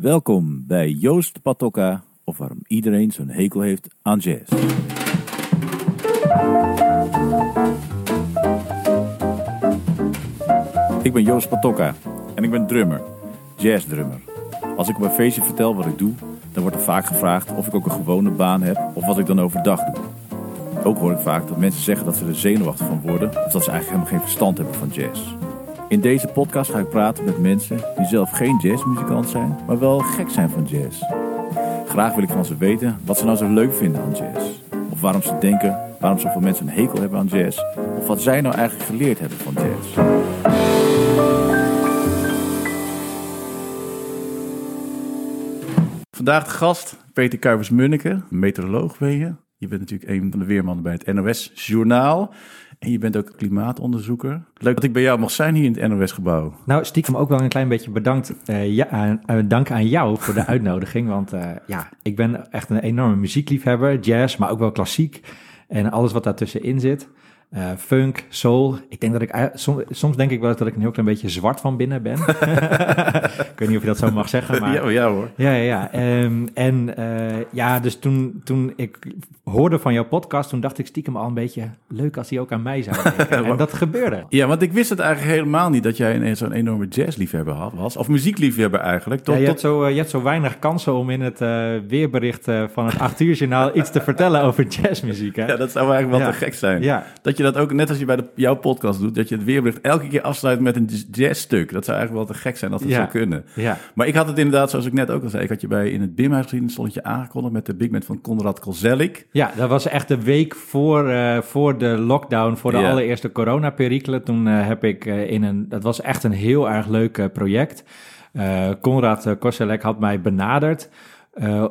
Welkom bij Joost Patokka, of waarom iedereen zo'n hekel heeft aan jazz. Ik ben Joost Patokka en ik ben drummer, jazzdrummer. Als ik op een feestje vertel wat ik doe, dan wordt er vaak gevraagd of ik ook een gewone baan heb of wat ik dan overdag doe. Ook hoor ik vaak dat mensen zeggen dat ze er zenuwachtig van worden of dat ze eigenlijk helemaal geen verstand hebben van jazz. In deze podcast ga ik praten met mensen die zelf geen jazzmuzikant zijn, maar wel gek zijn van jazz. Graag wil ik van ze weten wat ze nou zo leuk vinden aan jazz. Of waarom ze denken waarom zoveel mensen een hekel hebben aan jazz. Of wat zij nou eigenlijk geleerd hebben van jazz. Vandaag de gast Peter Kuipers-Munneke, meteoroloog ben je. Je bent natuurlijk een van de weermannen bij het NOS Journaal. En je bent ook klimaatonderzoeker. Leuk dat ik bij jou mag zijn hier in het NOS-gebouw. Nou, stiekem ook wel een klein beetje bedankt. eh, ja, eh, dank aan jou voor de uitnodiging. Want eh, ja, ik ben echt een enorme muziekliefhebber. Jazz, maar ook wel klassiek. En alles wat daartussenin zit. Eh, funk, soul. Ik denk dat ik... ei- Soms, soms denk ik wel dat ik een heel klein beetje zwart van binnen ben. ik weet niet of je dat zo mag zeggen, maar... Ja, ja hoor. Ja, ja, ja. Ehm, en eh, ja, dus toen, toen ik hoorde van jouw podcast, toen dacht ik stiekem al een beetje leuk als die ook aan mij zou denken. en dat gebeurde. Ja, want ik wist het eigenlijk helemaal niet dat jij een- zo'n enorme jazzliefhebber had- was. Of muziekliefhebber eigenlijk. Tot, Ja, je, tot, hebt zo, eh, je hebt zo weinig kansen om in het weerbericht van het 8 uur journaal iets te vertellen over jazzmuziek. Hè? ja, dat zou eigenlijk wel te gek zijn. Ja. Dat je dat ook, net als je bij de, jouw podcast doet, dat je het weerbericht elke keer afsluit met een jazzstuk. Dat zou eigenlijk wel te gek zijn als dat Ja. zou kunnen. ja. Maar ik had het inderdaad, zoals ik net ook al zei, ik had je bij in het Bimhuis gezien, stond je aangekondigd met de big band van Konrad Kozelik. Ja, dat was echt de week voor, eh, voor de lockdown, voor de Ja. allereerste coronaperikelen. Toen eh, heb ik eh, in een, dat was echt een heel erg leuk project. Konrad Koselek had mij benaderd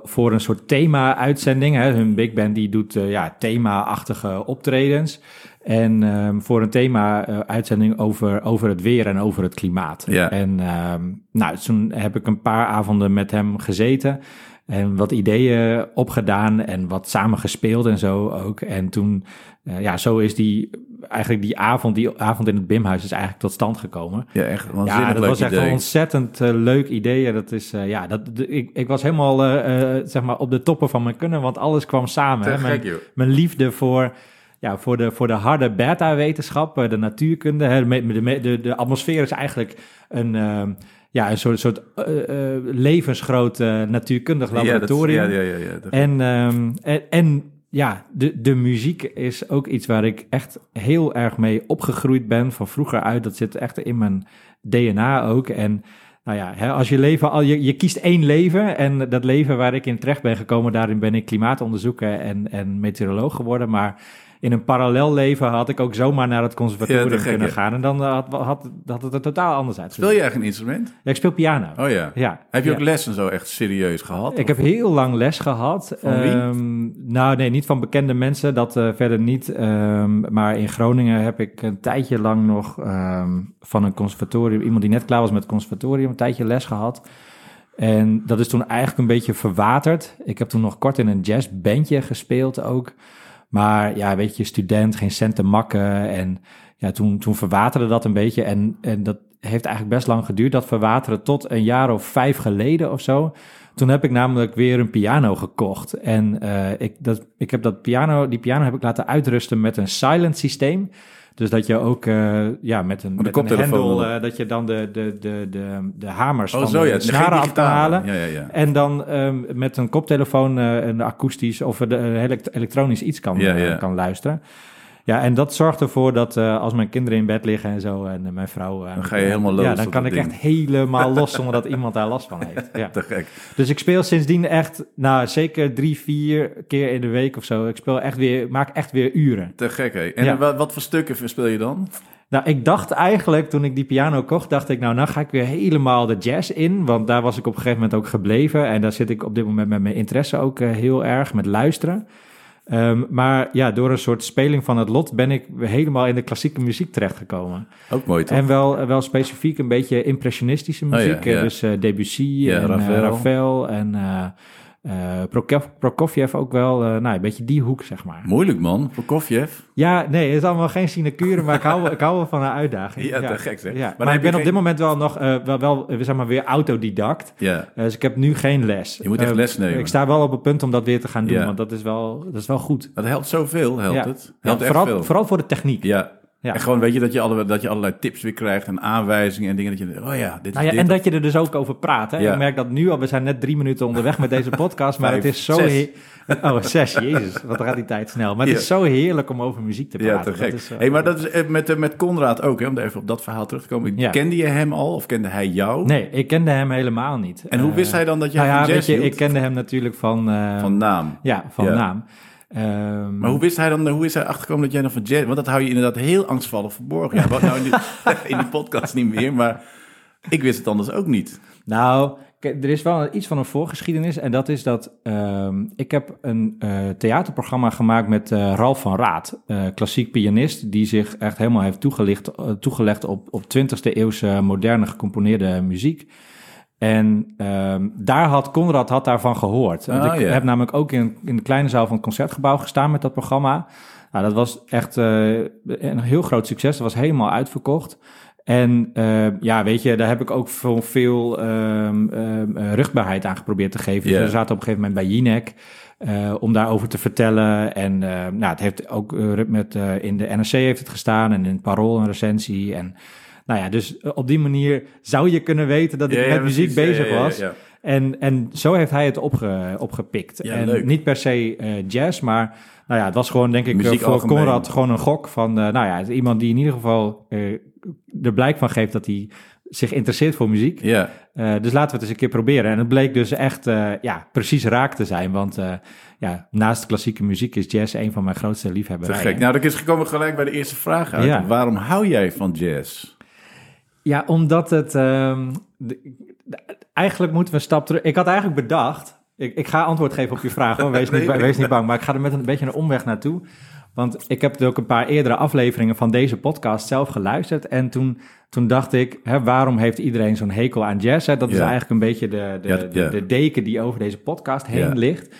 voor een soort thema-uitzending. Hè. Hun big band die doet ja, thema-achtige optredens. En ehm, voor een thema-uitzending over, over het weer en over het klimaat. Ja. En ehm, nou, toen heb ik een paar avonden met hem gezeten. En wat ideeën opgedaan en wat samen gespeeld en zo ook. En toen, eh, ja, zo is die, eigenlijk die avond, die avond in het Bimhuis is eigenlijk tot stand gekomen. Ja, echt Ja, dat was echt idee. een ontzettend eh, leuk idee. En Dat is, eh, ja, dat, ik, ik was helemaal, eh, eh, zeg maar, op de toppen van mijn kunnen, want alles kwam samen. Te hè. Mijn, gek, joh. mijn liefde voor, ja, voor, de, voor de harde beta-wetenschap, eh, de natuurkunde. Hè, de, de, de, de atmosfeer is eigenlijk een, eh, ja, een soort, soort eh, eh, levensgroot natuurkundig dat- laboratorium. Ja, ja, ja. ja, dat- En, ehm, en, en ja, de, de muziek is ook iets waar ik echt heel erg mee opgegroeid ben van vroeger uit. Dat zit echt in mijn DNA ook. En nou ja, hè, als je leven al, je, je kiest één leven. En dat leven waar ik in terecht ben gekomen, daarin ben ik klimaatonderzoeker en, en meteoroloog geworden. Maar in een parallel leven had ik ook zomaar naar het conservatorium kunnen gaan. En dan had, had, had het er totaal anders uit. Speel je eigenlijk een instrument? Ja, ik speel piano. Oh ja. Ja. Heb je ook lessen zo echt serieus gehad? Ik heb heel lang les gehad. Van wie? Ehm, nou, nee, niet van bekende mensen, dat eh, verder niet. Ehm, maar in Groningen heb ik een tijdje lang nog ehm, van een conservatorium, iemand die net klaar was met het conservatorium, een tijdje les gehad. En dat is toen eigenlijk een beetje verwaterd. Ik heb toen nog kort in een jazzbandje gespeeld ook. Maar ja, weet je, student, geen cent te makken. En ja, toen, toen verwaterde dat een beetje. En, en dat heeft eigenlijk best lang geduurd, dat verwateren, tot een jaar of vijf geleden of zo. Toen heb ik namelijk weer een piano gekocht. En eh, ik, dat, ik heb dat piano, die piano heb ik laten uitrusten met een silent systeem. Dus dat je ook eh, ja, met een, met een hendel, eh, dat je dan de, de, de, de, de hamers Oh van zo ja, de geen snaren af kan halen. Ja, ja, ja. En dan ehm, met een koptelefoon eh, een akoestisch of een elekt- elektronisch iets kan, Ja, ja. kan luisteren. Ja, en dat zorgt ervoor dat eh, als mijn kinderen in bed liggen en zo en eh, mijn vrouw... eh, Dan ga je helemaal los Ja, dan kan ik ding. echt helemaal los zonder dat iemand daar last van heeft. Ja. Te gek. Dus ik speel sindsdien echt, nou zeker drie, vier keer in de week of zo. Ik speel echt weer, maak echt weer uren. Te gek, hè. En Ja. wat, wat voor stukken speel je dan? Nou, ik dacht eigenlijk, toen ik die piano kocht, dacht ik, nou, nou ga ik weer helemaal de jazz in. Want daar was ik op een gegeven moment ook gebleven. En daar zit ik op dit moment met mijn interesse ook heel erg, met luisteren. Ehm, maar ja, door een soort speling van het lot ben ik helemaal in de klassieke muziek terechtgekomen. Ook mooi, toch? En wel, wel specifiek een beetje impressionistische Oh ja, muziek. eh, ja. Dus eh, Debussy Ja, en Ravel. Ravel, Ravel en eh, Prokofjev, Prokofjev ook wel, eh, nou, een beetje die hoek, zeg maar. Moeilijk man, Prokofjev. Ja, nee, het is allemaal geen sinecure, maar ik hou, wel- ik hou wel van een uitdaging. Ja, te gek zeg. Ja. Maar, ik ben op dit moment wel nog eh, wel, wel zeg maar weer autodidact. Ja, dus ik heb nu geen les. Je moet echt les nemen. Ik sta wel op het punt om dat weer te gaan doen, Ja. want dat is wel, dat is wel goed. dat helpt zoveel, helpt ja. het. Ja, Helpt echt vooral, veel. vooral voor de techniek. Ja. Ja. En gewoon weet je dat je, alle, dat je allerlei tips weer krijgt en aanwijzingen en dingen dat je, oh ja, dit Nou ja, dit. en dat je er dus ook over praat. Hè? Ja. Ik merk dat nu al, we zijn net drie minuten onderweg met deze podcast, maar Vijf, het is zo... zes. Oh, zes, jezus, wat gaat die tijd snel. Maar het Ja. is zo heerlijk om over muziek te praten. Ja, te gek. Dat is, eh, hey, maar dat is eh, met, eh, met Conrad ook, hè, om even op dat verhaal terug te komen. Ja. Kende je hem al of kende hij jou? Nee, ik kende hem helemaal niet. En hoe Eh, wist hij dan dat jij nou ja, jazz weet je, ik kende hem natuurlijk van... eh, Van naam. Ja, van naam. Ehm, Maar hoe wist hij dan, hoe is hij achtergekomen dat jij nog van jazz... Want dat hou je inderdaad heel angstvallig verborgen. Ja, wat nou in die, in die podcast niet meer, maar ik wist het anders ook niet. Nou, er is wel iets van een voorgeschiedenis. En dat is dat ik ik heb een eh, theaterprogramma gemaakt met eh, Ralf van Raad. eh, klassiek pianist die zich echt helemaal heeft toegelicht, toegelegd op, op 20e eeuwse moderne gecomponeerde muziek. En ehm, daar had Conrad had daarvan gehoord. Ah, ik ja. heb namelijk ook in, in de kleine zaal van het concertgebouw gestaan met dat programma. Nou, dat was echt eh, een heel groot succes. Dat was helemaal uitverkocht. En eh, ja, weet je, daar heb ik ook veel, veel ehm, ehm, eh, rugbaarheid aan geprobeerd te geven. Dus we zaten op een gegeven moment bij Jinek eh, om daarover te vertellen. En nou, het heeft ook met, in de NRC heeft het gestaan en in het Parool een recensie. En nou ja, dus eh, op die manier zou je kunnen weten dat ik Ja, ja, met muziek precies. Bezig was. En, en zo heeft hij het opge, opgepikt. En leuk. niet per se eh, jazz, maar nou ja, het was gewoon denk ik Muziek eh, voor algemeen. Conrad gewoon een gok van, nou ja, iemand die in ieder geval er blijk van geeft dat hij zich interesseert voor muziek. Ja, dus laten we het eens een keer proberen. En het bleek dus echt ja, precies raak te zijn, want ja, naast klassieke muziek is jazz een van mijn grootste te liefhebberijen. gek. Nou, dan is gekomen gelijk bij de eerste vraag uit. Ja. Waarom hou jij van jazz? Ja, omdat het. ehm, de- eigenlijk moeten we een stap terug. Ik had eigenlijk bedacht. Ik, ik ga antwoord geven op je vraag hoor. Wees, niet, wees niet bang. Maar ik ga er met een beetje een omweg naartoe. Want ik heb ook een paar eerdere afleveringen van deze podcast zelf geluisterd. En toen, toen dacht ik, hè, waarom heeft iedereen zo'n hekel aan jazz? Hè? Dat is eigenlijk een beetje de, de, de, deken die over deze podcast heen ligt.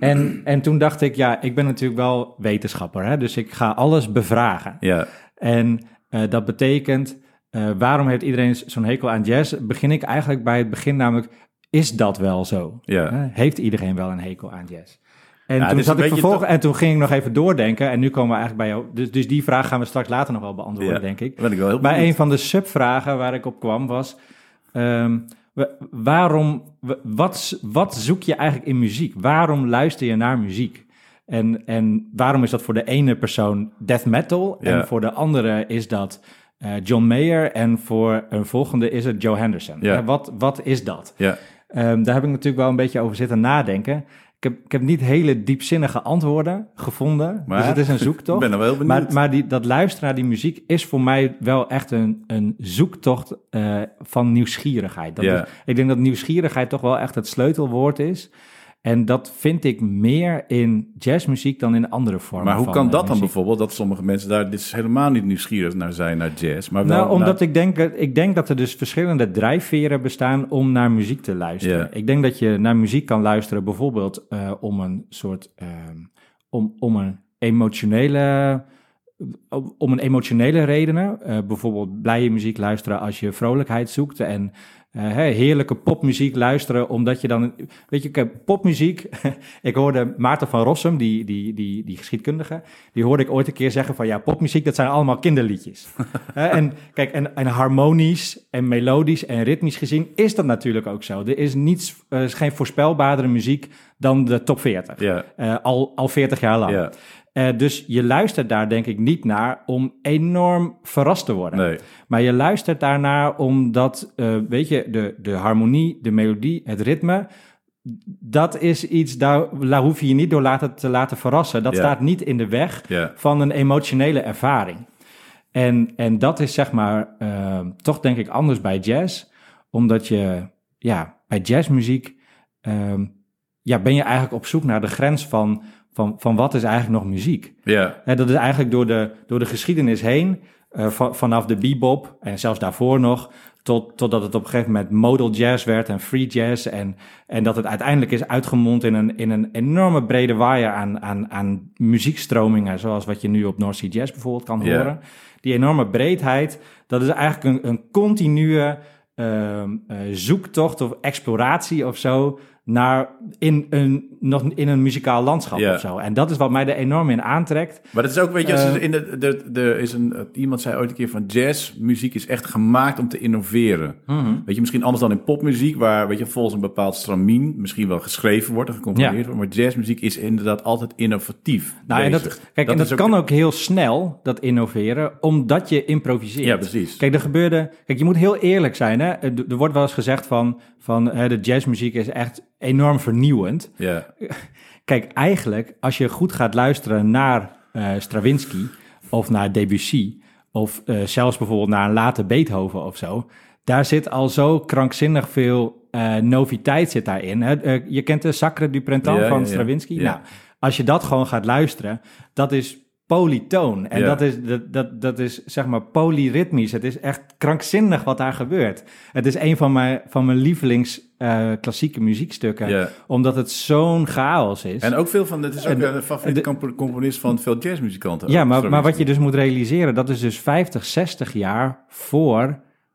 En, en toen dacht ik, ja, ik ben natuurlijk wel wetenschapper. Hè? Dus ik ga alles bevragen. Ja, En eh, dat betekent, eh, waarom heeft iedereen zo'n hekel aan jazz? Begin ik eigenlijk bij het begin, namelijk, is dat wel zo? Ja. Heeft iedereen wel een hekel aan jazz? En Ja, toen zat ik vervolgens, en toen ging ik nog even doordenken, en nu komen we eigenlijk bij jou. Dus, dus die vraag gaan we straks later nog wel beantwoorden, ja. denk ik. Ben ik wel heel Bij benieuwd. een van de subvragen waar ik op kwam was: ehm, wa- waarom, wa- wat, wat zoek je eigenlijk in muziek? Waarom luister je naar muziek? En, en waarom is dat voor de ene persoon death metal Ja. en voor de andere is dat eh, John Mayer en voor een volgende is het Joe Henderson? Ja. Eh, wat, wat is dat? Ja, Ehm, daar heb ik natuurlijk wel een beetje over zitten nadenken. Ik heb, ik heb niet hele diepzinnige antwoorden gevonden, Maar- dus het is een ik zoektocht. ben er wel benieuwd. Maar, maar die, dat luisteren naar die muziek is voor mij wel echt een, een zoektocht eh, van nieuwsgierigheid. Dat Ja. is- ik denk dat nieuwsgierigheid toch wel echt het sleutelwoord is. En dat vind ik meer in jazzmuziek dan in andere vormen. maar hoe van, kan eh, dat dan bijvoorbeeld, dat sommige mensen daar dus helemaal niet nieuwsgierig naar zijn, naar jazz? Maar wel Nou, omdat naar- ik denk, dat- ik denk dat er dus verschillende drijfveren bestaan om naar muziek te luisteren. Ik denk dat je naar muziek kan luisteren bijvoorbeeld eh, om een soort, ehm, om, om een emotionele, om een emotionele redenen. Eh, bijvoorbeeld blije muziek luisteren als je vrolijkheid zoekt en eh, heerlijke popmuziek luisteren, omdat je dan, weet je, popmuziek. ik hoorde Maarten van Rossum, die, die, die, die geschiedkundige, die hoorde ik ooit een keer zeggen van ja, popmuziek, dat zijn allemaal kinderliedjes. En kijk, en, en harmonisch en melodisch en ritmisch gezien is dat natuurlijk ook zo. Er is niets, er is geen voorspelbaardere muziek dan de top 40. Ja, Eh, al, al 40 jaar lang. ja, Eh, dus je luistert daar denk ik niet naar om enorm verrast te worden. nee. Maar je luistert daarnaar omdat, eh, weet je, de, de harmonie, de melodie, het ritme, dat is iets, daar, hoef je je niet door laten, te laten verrassen. Dat staat niet in de weg van een emotionele ervaring. En, en dat is zeg maar eh, toch denk ik anders bij jazz, omdat je, ja, bij jazzmuziek ehm, ja, ben je eigenlijk op zoek naar de grens van, van, van wat is eigenlijk nog muziek. ja, Hè, dat is eigenlijk door de, door de geschiedenis heen eh, van, vanaf de bebop en zelfs daarvoor nog, tot, totdat het op een gegeven moment modal jazz werd en free jazz. En, en dat het uiteindelijk is uitgemond in een, in een enorme brede waaier aan, aan, aan muziekstromingen, zoals wat je nu op North Sea Jazz bijvoorbeeld kan horen. Die enorme breedheid, dat is eigenlijk een, een continue ehm, eh, zoektocht of exploratie of zo naar in een, nog in een muzikaal landschap Ja. of zo. En dat is wat mij er enorm in aantrekt. Maar dat is ook, weet je, als Eh. in de, de, de, is een, iemand zei ooit een keer van jazzmuziek is echt gemaakt om te innoveren. Mhm. Weet je, misschien anders dan in popmuziek, waar, weet je, volgens een bepaald stramien misschien wel geschreven wordt en gecomponeerd Ja. wordt. Maar jazzmuziek is inderdaad altijd innovatief. Nou, en dat, kijk, en dat ook- kan ook heel snel, dat innoveren, omdat je improviseert. Ja, precies. Kijk, er gebeurde. Kijk, je moet heel eerlijk zijn. Hè? Er wordt wel eens gezegd van, van hè, de jazzmuziek is echt enorm vernieuwend. Ja, Kijk, eigenlijk, als je goed gaat luisteren naar eh, Stravinsky of naar Debussy, of eh, zelfs bijvoorbeeld naar een late Beethoven of zo, daar zit al zo krankzinnig veel eh, noviteit zit daarin. Hè? Je kent de Sacre du Printemps Ja, van ja. Stravinsky? Nou, als je dat gewoon gaat luisteren, dat is polytoon. En Ja. dat, is, dat, dat, dat is zeg maar polyritmisch. Het is echt krankzinnig wat daar gebeurt. Het is een van mijn, van mijn lievelings eh, klassieke muziekstukken. Ja. Omdat het zo'n chaos is. En ook veel van, het is ook de- een favoriete de- componist van veel jazzmuzikanten. Ja, maar, maar wat je dus moet realiseren, dat is dus 50, 60 jaar voor.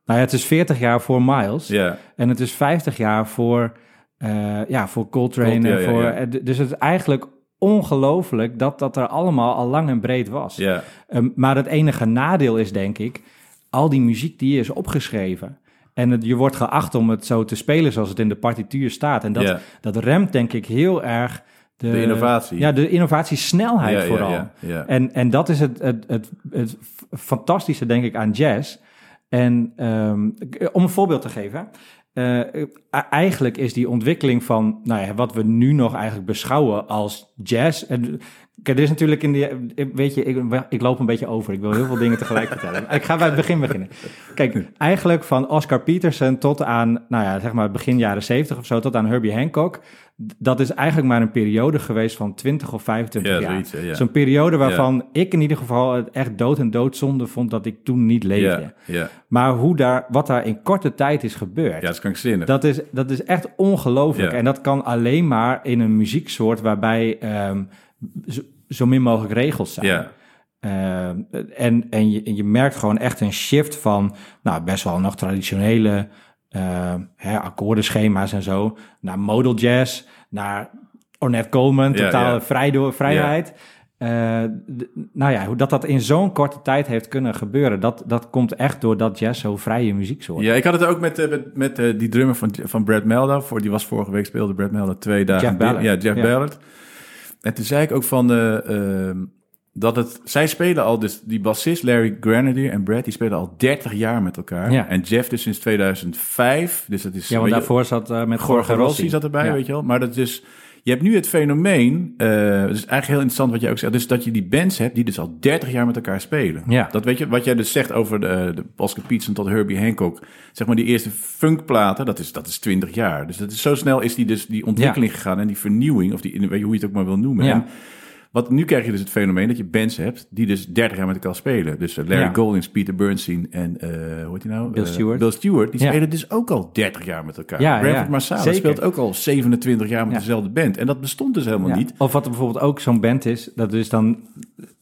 Nou ja, het is 40 jaar voor Miles. Ja, En het is 50 jaar voor, eh, ja, voor Coltrane. Ja, en voor, ja. eh, Dus het is eigenlijk ongelooflijk dat dat er allemaal al lang en breed was. ja, Ehm, maar het enige nadeel is, denk ik, al die muziek die is opgeschreven. En het, je wordt geacht om het zo te spelen zoals het in de partituur staat. En dat, Ja. dat remt, denk ik, heel erg de, De innovatie. Ja, de innovatiesnelheid ja, vooral. ja, ja. En, en dat is het, het, het, het fantastische, denk ik, aan jazz. En ehm, om een voorbeeld te geven. Eh, e- eigenlijk is die ontwikkeling van nou ja, wat we nu nog eigenlijk beschouwen als jazz. Kijk, er is natuurlijk in die. Weet je, ik, ik loop een beetje over. Ik wil heel veel dingen tegelijk vertellen. Ik ga bij het begin beginnen. Kijk, eigenlijk van Oscar Peterson tot aan, nou ja, zeg maar begin jaren 70 of zo, tot aan Herbie Hancock. Dat is eigenlijk maar een periode geweest van 20 of 25 Ja, jaar. ja. Zo'n periode waarvan ik in ieder geval het echt dood en doodzonde vond dat ik toen niet leefde. Maar hoe daar, wat daar in korte tijd is gebeurd, ja, dat is krankzinnig. dat, is, dat is echt ongelooflijk. En dat kan alleen maar in een muzieksoort waarbij ehm, zo, zo min mogelijk regels zijn. ja, Ehm, en en je, en je merkt gewoon echt een shift van nou, best wel nog traditionele ehm, hè, akkoordenschema's en zo, naar modal jazz, naar Ornette Coleman, totale vrijheid. Eh, d- nou ja, hoe dat dat in zo'n korte tijd heeft kunnen gebeuren, dat, dat komt echt doordat jazz zo vrije muzieksoort Ja, ik had het ook met, eh, met, met eh, die drummer van, van Brad Meldo. Voor, die was vorige week, speelde Brad Meldo twee dagen. Jeff Ballard. Ja, Jeff. Ballard. En toen zei ik ook van... eh, ehm, dat het... Zij spelen al... Dus die bassist Larry Grenadier en Brad... die spelen al 30 jaar met elkaar. Ja. En Jeff dus sinds 2005. Dus dat is... Ja, want daarvoor zat eh, met Gorgo Rossi zat erbij, Ja. weet je wel. Maar dat is... dus, Je hebt nu het fenomeen, eh het is eigenlijk heel interessant wat jij ook zegt, dus dat je die bands hebt die dus al 30 jaar met elkaar spelen. Ja. Dat weet je, wat jij dus zegt over de, de Peterson tot Herbie Hancock, zeg maar die eerste funkplaten, dat is, dat is 20 jaar. Dus dat is zo snel is die dus die ontwikkeling gegaan en die vernieuwing, of die, weet je hoe je het ook maar wil noemen. Ja. En wat, nu krijg je dus het fenomeen dat je bands hebt die dus 30 jaar met elkaar spelen. Dus eh, Larry Ja. Goldings, Peter Bernstein en eh hoe heet hij nou? Bill Eh, Stewart. Bill Stewart, die Ja. spelen dus ook al 30 jaar met elkaar. Ja, Branford ja, Marsalis speelt ook al 27 jaar met dezelfde band. En dat bestond dus helemaal niet. Of wat er bijvoorbeeld ook zo'n band is, dat is dan...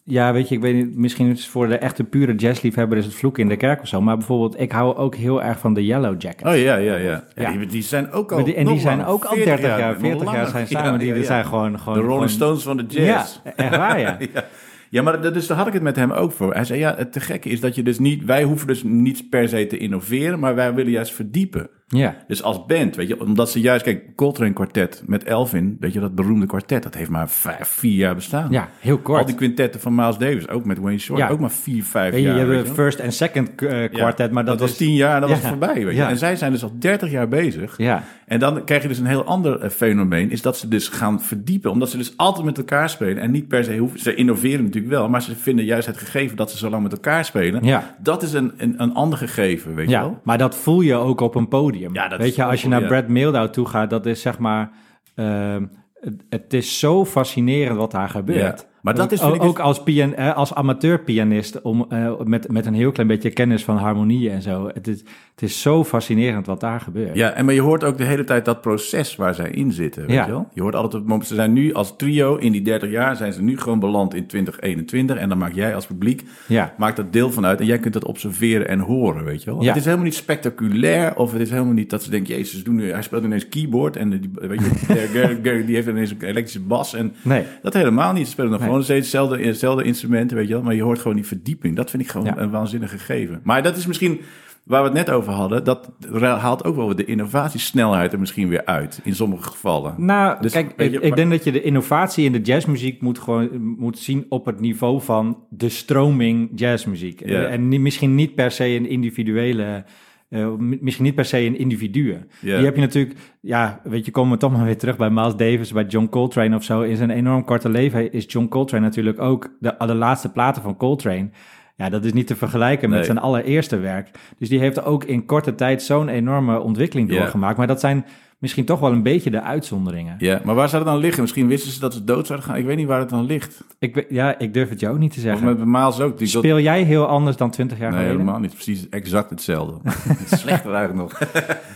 Ja, weet je, ik weet niet, misschien is voor de echte pure jazzliefhebber is het vloeken in de kerk of zo. Maar bijvoorbeeld, ik hou ook heel erg van de Yellow Jackets. Oh ja, ja, ja. ja. Die, die zijn ook al die- en die zijn ook al 30 jaar, nog 40 jaar zijn samen. die ja, die ja. zijn gewoon... gewoon De Rolling gewoon- Stones van de jazz. Ja, echt waar, ja. ja. Ja, maar dat- dus daar had ik het met hem ook voor. Hij zei, ja, het te gekke is dat je dus niet... Wij hoeven dus niet per se te innoveren, maar wij willen juist verdiepen. Ja, Dus als band, weet je, omdat ze juist... Kijk, Coltrane kwartet met Elvin, weet je, dat beroemde kwartet... dat heeft maar vijf, vier jaar bestaan. ja heel Al kort. die quintetten van Miles Davis, ook met Wayne Shorter, Ja. ook maar vier, vijf je, jaar. je weet hebt first en second eh, Ja, kwartet, maar dat, was is... tien jaar en dat was Ja. voorbij. Weet je. En zij zijn dus al 30 jaar bezig. Ja, En dan krijg je dus een heel ander eh, fenomeen, is dat ze dus gaan verdiepen, omdat ze dus altijd met elkaar spelen en niet per se hoeven, ze innoveren natuurlijk wel, maar ze vinden juist het gegeven dat ze zo lang met elkaar spelen, ja. dat is een, een, een ander gegeven, weet je Ja, wel? maar dat voel je ook op een podium. Ja, dat Weet je, als je naar. Brad Mildau toe gaat, dat is zeg maar... ehm, het, het is zo fascinerend wat daar gebeurt. Maar dat is, ik ook dus- als, pian, eh, als amateurpianist, om, eh, met, met een heel klein beetje kennis van harmonieën en zo. Het is, het is zo fascinerend wat daar gebeurt. Ja, en maar je hoort ook de hele tijd dat proces waar zij in zitten, weet Ja. je wel? Je hoort altijd op het moment, ze zijn nu als trio in die 30 jaar, zijn ze nu gewoon beland in 2021. En dan maak jij als publiek, Ja. maakt dat deel van uit. En jij kunt dat observeren en horen, weet je wel? Ja. Het is helemaal niet spectaculair, of het is helemaal niet dat ze denken, jezus, doen nu, hij speelt ineens keyboard. En die, weet je, Gary- Gary, die heeft ineens een elektrische bas. En Nee. dat helemaal niet. Ze spelen nog Nee. Gewoon steeds hetzelfde, hetzelfde instrumenten, weet je wel? Maar je hoort gewoon die verdieping. Dat vind ik gewoon een waanzinnig gegeven. Maar dat is misschien waar we het net over hadden. Dat haalt ook wel de innovatiesnelheid er misschien weer uit. In sommige gevallen. Nou, Dus, kijk, ik, je, ik maar- denk dat je de innovatie in de jazzmuziek moet gewoon moet zien op het niveau van de stroming jazzmuziek. Ja. En niet, misschien niet per se een individuele, eh, mi- misschien niet per se een individuen. Ja. Die heb je natuurlijk, ja, weet je, komen we toch maar weer terug bij Miles Davis, bij John Coltrane of zo. In zijn enorm korte leven is John Coltrane natuurlijk ook de, de laatste platen van Coltrane. Ja, dat is niet te vergelijken met Nee. zijn allereerste werk. Dus die heeft ook in korte tijd zo'n enorme ontwikkeling doorgemaakt. Maar dat zijn misschien toch wel een beetje de uitzonderingen. Ja, maar waar zou het dan liggen? Misschien wisten ze dat ze dood zouden gaan. Ik weet niet waar het dan ligt. Ik, ja, ik durf het jou ook niet te Of zeggen. met Miles ook. Die dat- Speel jij heel anders dan 20 jaar Nee, geleden? helemaal niet. Precies exact hetzelfde. Slechter eigenlijk nog.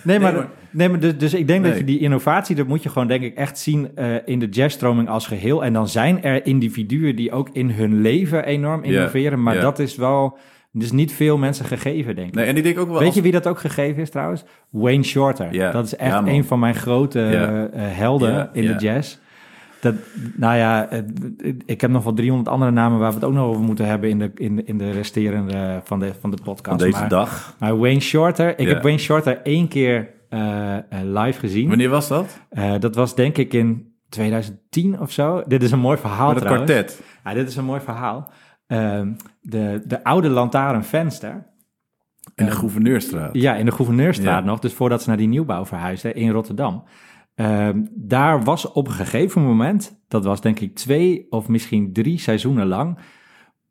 Nee, maar, Nee, maar- nee, maar dus, dus ik denk dat Nee. je die innovatie, dat moet je gewoon denk ik echt zien eh, in de jazzstroming als geheel. En dan zijn er individuen die ook in hun leven enorm innoveren. Maar dat is wel, dus niet veel mensen gegeven, denk ik. Nee, en ik denk ook wel... Weet als- je wie dat ook gegeven is trouwens? Wayne Shorter. Ja. Dat is echt Ja, een van mijn grote eh, helden in de jazz. Dat, nou ja, eh, ik heb nog wel 300 andere namen waar we het ook nog over moeten hebben in de, in, in de resterende van de, van de podcast. van deze maar, dag. maar Wayne Shorter, ik heb Wayne Shorter één keer eh, live gezien. Wanneer was dat? Dat was denk ik in 2010 of zo. Dit is een mooi verhaal Met het kwartet. Ja, dit is een mooi verhaal. Ehm, de, de oude lantaarnvenster, In de Gouverneurstraat. ja, in de Gouverneurstraat Ja. nog, dus voordat ze naar die nieuwbouw verhuisden in Rotterdam. Ehm, daar was op een gegeven moment, dat was denk ik twee of misschien drie seizoenen lang,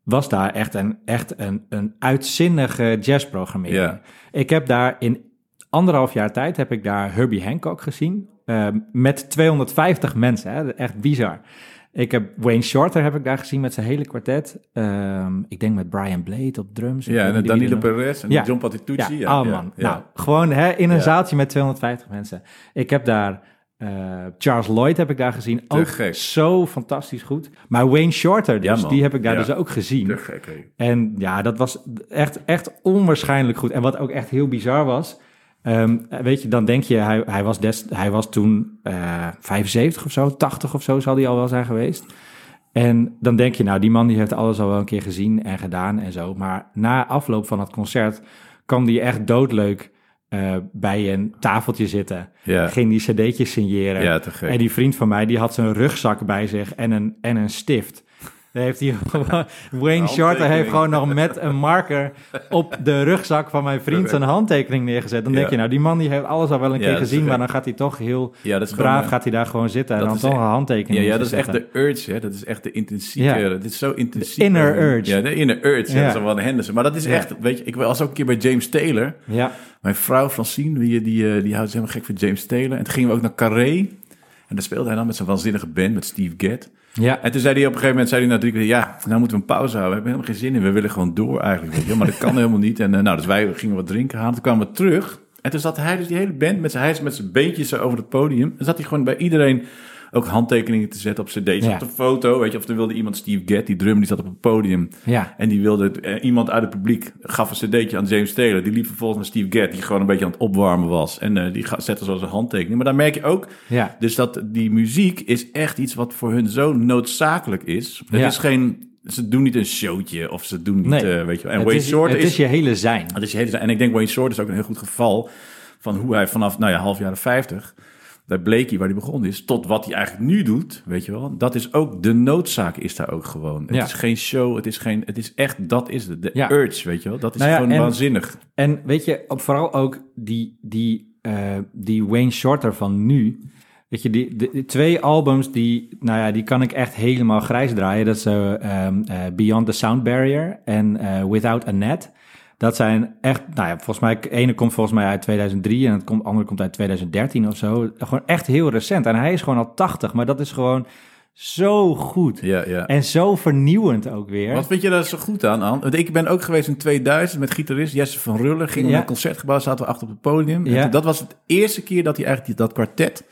was daar echt een, echt een, een uitzinnige jazzprogrammering. Ja. Ik heb daar in anderhalf jaar tijd heb ik daar Herbie Hancock gezien. ehm, met 250 mensen, hè, echt bizar. Ik heb Wayne Shorter heb ik daar gezien met zijn hele kwartet. Ehm, ik denk met Brian Blade op drums. Ja, en Danilo Perez en Ja. John Patitucci. ja, oh man. ja. Nou, gewoon hè, in een Ja. zaaltje met 250 mensen. Ik heb daar eh, Charles Lloyd heb ik daar gezien. Te Ook gek. zo fantastisch goed. Maar Wayne Shorter, dus, Ja, die heb ik daar Ja. dus ook gezien. Te gek. En ja, dat was echt, echt onwaarschijnlijk goed. En wat ook echt heel bizar was. Ehm, weet je, dan denk je, hij, hij, was, des, hij was toen eh 75 of zo, 80 of zo zal hij al wel zijn geweest. En dan denk je, nou, die man die heeft alles al wel een keer gezien en gedaan en zo. Maar na afloop van het concert kwam die echt doodleuk eh, bij een tafeltje zitten. Ja. Ging die cd'tjes signeren. Ja. En die vriend van mij, die had zijn rugzak bij zich en een, en een stift. Heeft hij Wayne Shorter heeft gewoon nog met een marker op de rugzak van mijn vriend zijn handtekening neergezet. Dan denk Ja. je, nou, die man die heeft alles al wel een Ja, keer gezien, maar dan gaat hij toch heel Ja, braaf, gewoon, eh, gaat hij daar gewoon zitten en dan toch een handtekening Ja, ja, dat is echt de urge, hè. Dat is echt de intrinsieke... Ja. Dat is zo intensief. inner urge. Ja, de inner urge. Dat is wel een Henderson. Maar dat is echt, weet je... Ik was ook een keer bij James Taylor. Ja, Mijn vrouw Francine, die, die, eh, die houdt helemaal gek voor James Taylor. En toen gingen we ook naar Carré. En daar speelde hij dan met zijn waanzinnige band, met Steve Gadd. ja. En toen zei hij op een gegeven moment, zei hij na drie keer, ja, nou moeten we een pauze houden. We hebben helemaal geen zin in, we willen gewoon door eigenlijk, weet je. Maar dat kan helemaal niet. En eh, nou, dus wij gingen wat drinken halen. Toen kwamen we terug. En toen zat hij dus die hele band met zijn, hij is met zijn beentjes over het podium. En zat hij gewoon bij iedereen ook handtekeningen te zetten op cd's, Ja. op de foto. Weet je, of er wilde iemand Steve Gadd, die drummer, die zat op het podium. ja. En die wilde, eh, iemand uit het publiek gaf een cd'tje aan James Taylor. Die liep vervolgens naar Steve Gadd, die gewoon een beetje aan het opwarmen was. En eh, die zette zo zijn handtekening. Maar daar merk je ook ja. dus dat die muziek is echt iets wat voor hun zo noodzakelijk is. Het Ja. is geen, ze doen niet een showtje of ze doen niet, Nee. eh, weet je. En het Wayne is, Shorter het is, is je hele zijn. het is je hele- en ik denk Wayne Shorter is ook een heel goed geval van hoe hij vanaf, nou ja, half jaren 50, bij Blakey, waar hij begonnen is, tot wat hij eigenlijk nu doet, weet je wel. Dat is ook, de noodzaak is daar ook gewoon. Het Ja. is geen show, het is geen, het is echt, dat is het. De Ja. urge, weet je wel. Dat is Nou ja, gewoon en- waanzinnig. En weet je, vooral ook die, die, eh, die Wayne Shorter van nu. Weet je, die, de, twee albums, die, nou ja, die kan ik echt helemaal grijs draaien. Dat is eh, ehm, eh, Beyond the Sound Barrier en Without a Net. Dat zijn echt, nou ja, volgens mij, ene komt volgens mij uit 2003 en het komt, andere komt uit 2013 of zo. Gewoon echt heel recent. En hij is gewoon al 80, maar dat is gewoon zo goed. Ja, ja. En zo vernieuwend ook weer. Wat vind je daar zo goed aan, An? Want ik ben ook geweest in 2000 met gitarist Jesse van Ruller. Gingen we Ja. naar een concertgebouw, zaten we achter op het podium. En dat was het eerste keer dat hij eigenlijk dat kwartet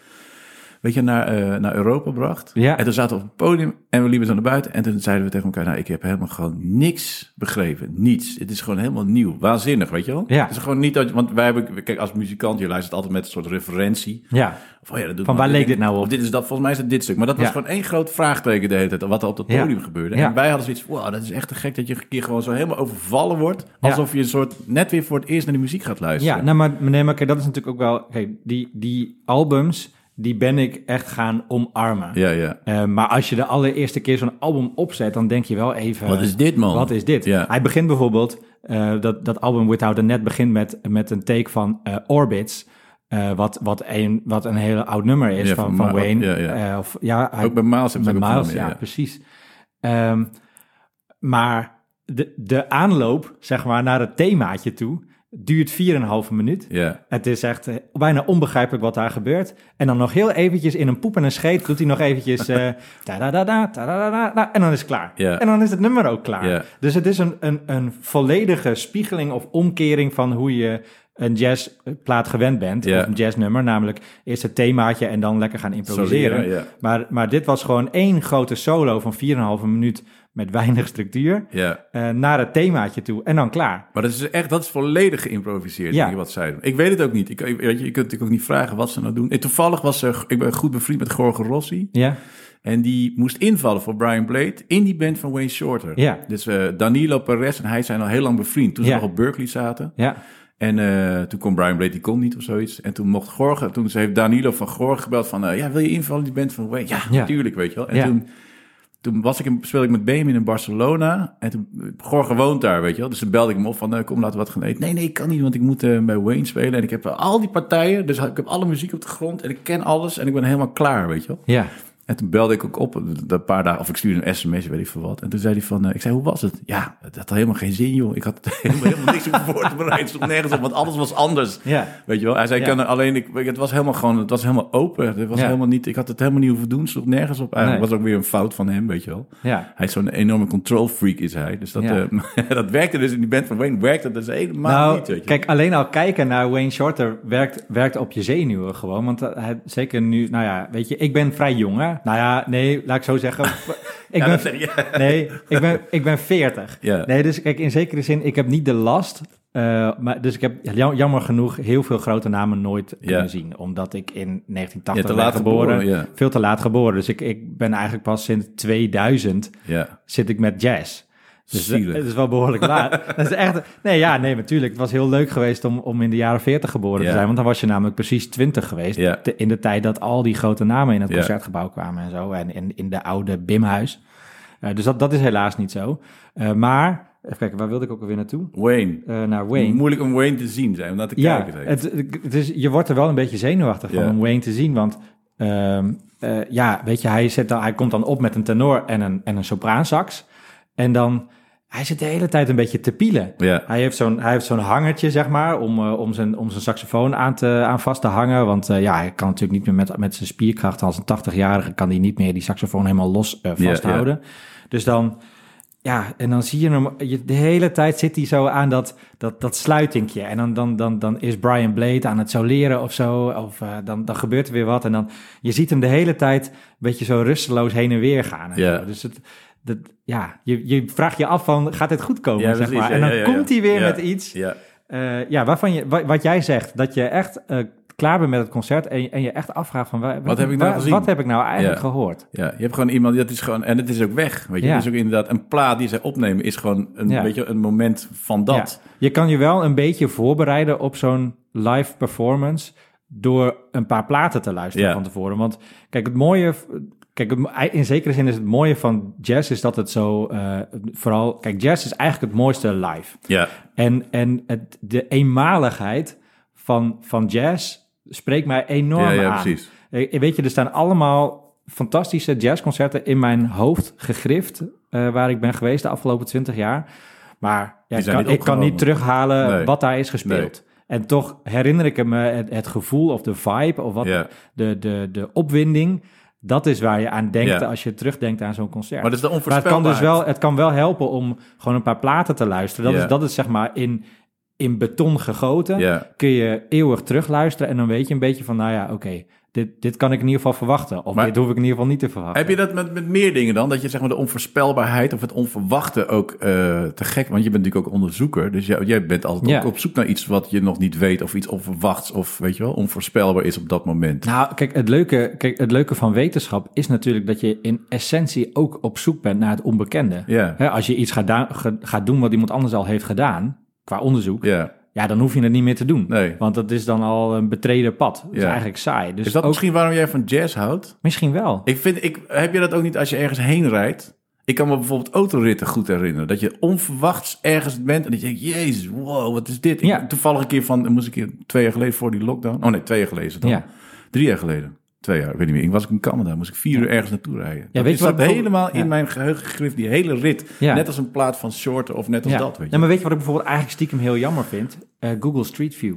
weet je, naar, eh, naar Europa bracht. Ja. En toen zaten we op het podium en we liepen zo naar buiten. En toen zeiden we tegen elkaar, nou, ik heb helemaal gewoon niks begrepen. Niets. Het is gewoon helemaal nieuw. Waanzinnig, weet je wel? Ja. Het is gewoon niet dat, want wij hebben, kijk, als muzikant, je luistert altijd met een soort referentie. Ja, Van, ja, dat doet Van waar leek dit nou op? Of dit is dat, volgens mij is het dit stuk. Maar dat was Ja. gewoon één groot vraagteken de hele tijd, wat er op dat podium gebeurde. En wij hadden zoiets van, wow, dat is echt te gek dat je een keer gewoon zo helemaal overvallen wordt. Alsof je een soort, net weer voor het eerst naar de muziek gaat luisteren. ja nou, maar, nee, maar kijk, dat is natuurlijk ook wel... Kijk, die, die albums, die ben ik echt gaan omarmen. ja, ja. Eh, maar als je de allereerste keer zo'n album opzet, dan denk je wel even... Wat is dit, man? Wat is dit? Ja. Hij begint bijvoorbeeld, eh, dat, dat album Without a Net begint met, met een take van eh, Orbits. wat, wat, een, wat een hele oud nummer is Ja, van, van Wayne. ja, ja. Of, ja, hij, Ook bij Miles ook Miles, ja, precies. Ehm, maar de, de aanloop, zeg maar, naar het themaatje toe, duurt 4,5 minuut. Ja. Het is echt eh, bijna onbegrijpelijk wat daar gebeurt. En dan nog heel eventjes in een poep en een scheet doet hij nog eventjes... ta-da-da-da, ta-da-da-da, en dan is het klaar. Ja. En dan is het nummer ook klaar. Ja. Dus het is een, een, een volledige spiegeling of omkering van hoe je een jazzplaat gewend bent. Of een jazznummer, namelijk eerst het themaatje en dan lekker gaan improviseren. Maar, maar dit was gewoon één grote solo van 4,5 minuut met weinig structuur. Ja. eh, naar het themaatje toe en dan klaar. Maar dat is echt, dat is volledig geïmproviseerd, Ja. wat zij doen. Ik weet het ook niet. Ik, ik- weet je, je kunt natuurlijk ook niet vragen wat ze nou doen. En toevallig was er, ik ben goed bevriend met Gorgo Rossi. Ja, En die moest invallen voor Brian Blade in die band van Wayne Shorter. Ja. Dus eh, Danilo Perez en hij zijn al heel lang bevriend. Toen ze nog op Berkeley zaten. ja, En eh, toen kon Brian Blade, die kon niet of zoiets. En toen mocht Gorge, toen ze heeft Danilo van Gorge gebeld van... eh, ja, wil je invallen in die band van Wayne? Ja, Ja. natuurlijk, weet je wel. En Ja. toen, toen was ik, in- speelde ik met Benjamin in Barcelona. En toen, Gorge woont daar, weet je wel. Dus toen belde ik hem op van, eh, kom, laten we wat gaan eten. Nee, nee, ik kan niet, want ik moet bij Wayne spelen. En ik heb al die partijen, dus ik heb alle muziek op de grond. En ik ken alles en ik ben helemaal klaar, weet je wel. ja. En toen belde ik ook op, een paar dagen, of ik stuurde een sms, weet ik veel wat. En toen zei hij van, eh, ik zei, hoe was het? Ja, het had helemaal geen zin, joh. Ik had helemaal, helemaal niks op voor te bereiden. Stond nergens op, want alles was anders. Ja. Weet je wel? Hij zei, Ja. kan alleen, ik, het was helemaal gewoon, het was helemaal open. Het was Ja. helemaal niet, ik had het helemaal niet hoeven doen, stond nergens op. Eigenlijk Nee. was ook weer een fout van hem, weet je wel. Ja. Hij is zo'n enorme control freak is hij. Dus dat, eh, dat werkte dus in die band van Wayne, werkte dat dus helemaal Nou, niet, weet je kijk, alleen al kijken naar Wayne Shorter werkt, werkt op je zenuwen gewoon. Want eh, hij, zeker nu, nou ja, weet je, ik ben vrij jong, hè? Nou ja, nee, laat ik zo zeggen. Ik Ja, ben, nee, ik ben, ik ben 40. Ja. Nee, dus kijk, in zekere zin, ik heb niet de last. eh, maar, dus ik heb jam- jammer genoeg heel veel grote namen nooit kunnen zien. Omdat ik in 1980 Ja, te laat geboren, ja. Veel te laat geboren. Dus ik, ik ben eigenlijk pas sinds 2000 Ja. zit ik met jazz. Dus Zielig. het is wel behoorlijk laat. dat is echt. Nee, ja, nee, natuurlijk. Het was heel leuk geweest om, om in de jaren 40 geboren Ja. te zijn. Want dan was je namelijk precies 20 geweest. Ja. te- in de tijd dat al die grote namen in het Ja. concertgebouw kwamen en zo. En in, in de oude Bimhuis. Eh, dus dat, dat is helaas niet zo. Eh, maar, even kijken, waar wilde ik ook alweer naartoe? Wayne. Eh, naar Wayne. Moeilijk om Wayne te zien zijn, om naar te Ja, kijken. zeg. het, het is, je wordt er wel een beetje zenuwachtig van Ja. om Wayne te zien. Want ehm, eh, ja, weet je, hij, zet dan, hij komt dan op met een tenor en een, en een sopraansax. En dan, hij zit de hele tijd een beetje te pielen. Ja. Hij heeft zo'n, hij heeft zo'n hangertje, zeg maar, om, eh, om, zijn, om zijn saxofoon aan, te, aan vast te hangen. Want eh, ja, hij kan natuurlijk niet meer met, met zijn spierkracht als een 80-jarige... kan hij niet meer die saxofoon helemaal los eh, Ja, vasthouden. Dus dan... Ja, en dan zie je hem, je, de hele tijd zit hij zo aan dat, dat, dat sluitingje. En dan, dan, dan, dan is Brian Blade aan het soleren of zo. Of dan, dan gebeurt er weer wat. En dan, je ziet hem de hele tijd een beetje zo rusteloos heen en weer gaan. En Ja. zo. Dus het, dat, ja, je, je vraagt je af van, gaat dit goed komen? Ja, zeg maar. Ja, En dan ja, komt hij weer met iets Ja. eh, ja, waarvan je, wa- wat jij zegt, dat je echt eh, klaar bent met het concert en je, en je echt afvraagt van... Waar, Wat heb ik nou waar- gezien? Wat heb ik nou eigenlijk gehoord? Ja, je hebt gewoon iemand, dat is gewoon, en het is ook weg. Weet je, het is ook inderdaad een plaat die zij opnemen, is gewoon een, Ja. weet je, een moment van dat. Je kan je wel een beetje voorbereiden op zo'n live performance door een paar platen te luisteren Ja. van tevoren. Want kijk, het mooie... Kijk, in zekere zin is het mooie van jazz is dat het zo... eh, vooral, kijk, jazz is eigenlijk het mooiste live. Ja, En, en het, de eenmaligheid van, van jazz spreekt mij enorm ja, ja aan. precies. Weet je, er staan allemaal fantastische jazzconcerten in mijn hoofd gegrift, eh, waar ik ben geweest de afgelopen twintig jaar. Maar ja, ik, kan, niet ik kan niet terughalen Nee. wat daar is gespeeld. En toch herinner ik me het, het gevoel of de vibe of wat Ja. de, de, de opwinding Dat is waar je aan denkt Ja. als je terugdenkt aan zo'n concert. Maar dat is de Maar het kan dus wel, het kan wel helpen om gewoon een paar platen te luisteren. Dat, Ja. is, dat is zeg maar in, in beton gegoten. Ja. Kun je eeuwig terugluisteren en dan weet je een beetje van, nou ja, oké, dit, dit kan ik in ieder geval verwachten. Of Maar- dit hoef ik in ieder geval niet te verwachten. Heb je dat met, met meer dingen dan? Dat je zeg maar de onvoorspelbaarheid of het onverwachte ook eh, te gek... Want je bent natuurlijk ook onderzoeker. Dus jij, jij bent altijd Ja. ook op zoek naar iets wat je nog niet weet... of iets onverwachts of weet je wel, onvoorspelbaar is op dat moment. Nou, kijk het, leuke, kijk, het leuke van wetenschap is natuurlijk dat je in essentie ook op zoek bent naar het onbekende. Ja, Hè, als je iets gaat, gaat doen wat iemand anders al heeft gedaan, qua onderzoek, ja. Ja, dan hoef je het niet meer te doen. Nee. Want dat is dan al een betreden pad. Dat is Ja. eigenlijk saai. Dus Is dat ook, misschien waarom jij van jazz houdt? misschien wel. Ik vind, ik, heb je dat ook niet als je ergens heen rijdt? Ik kan me bijvoorbeeld autoritten goed herinneren. Dat je onverwachts ergens bent en dat je denkt, jezus, wow, wat is dit? Ik, Ja. Toevallig een keer van, moest ik twee jaar geleden voor die lockdown. Oh nee, twee jaar geleden is dan. Ja. Drie jaar geleden. Twee jaar, ik weet niet meer. Ik was ik in Canada, moest ik vier uur ergens naartoe rijden. Ja, weet je wat helemaal Ja. in mijn geheugen gegrift, die hele rit. Ja. Net als een plaat van Shorter of net als ja. dat, weet je. Ja, maar weet je wat ik bijvoorbeeld eigenlijk stiekem heel jammer vind? Eh, Google Street View.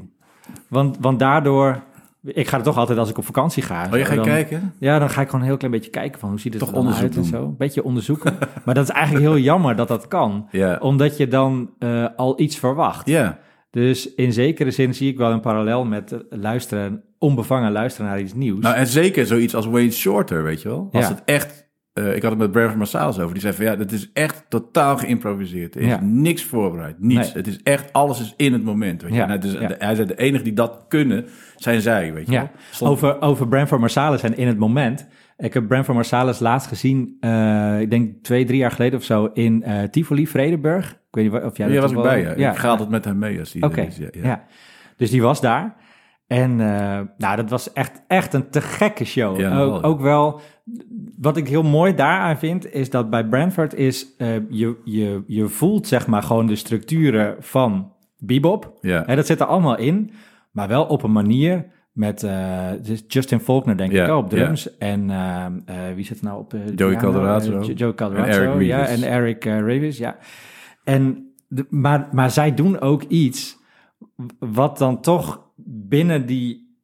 Want, want daardoor... Ik ga er toch altijd als ik op vakantie ga. Oh, je gaat dan, kijken? Ja, dan ga ik gewoon een heel klein beetje kijken van hoe ziet het Toch er dan uit en zo. Een beetje onderzoeken. maar dat is eigenlijk heel jammer dat dat kan. Omdat je dan eh, al iets verwacht. Ja, Dus in zekere zin zie ik wel een parallel met luisteren, onbevangen luisteren naar iets nieuws. nou en zeker zoiets als Wayne Shorter, weet je wel. Als Ja. het echt... eh, ik had het met Brandon Marsalis over. Die zei van ja, dat is echt totaal geïmproviseerd. Er is Ja. niks voorbereid. Niets. Nee. Het is echt, alles is in het moment. Weet je? Ja, de- hij zei, de enige die dat kunnen, zijn zij, weet je wel. Over, over Branford Marsalis en in het moment. Ik heb Branford Marsalis laatst gezien, eh, ik denk twee, drie jaar geleden of zo, in eh, Tivoli, Vredenburg. Ik weet niet of jij Ja, dat was ik bij, ja. Ik ga altijd met hem mee als er is, ja, ja, ja. Dus die was daar. En eh, nou, dat was echt, echt een te gekke show. Ja, ook, ja. ook wel, wat ik heel mooi daaraan vind, is dat bij Brantford is, je, je, je voelt zeg maar gewoon de structuren van bebop. Ja. Hè, dat zit er allemaal in, maar wel op een manier met eh, Justin Faulkner, denk ik, op drums. En eh, eh, wie zit er nou op? Joey piano? Calderazzo. Eh, Jo- Joey Calderazzo, ja, en Eric Reeves, ja. En de, maar, maar zij doen ook iets wat dan toch binnen die,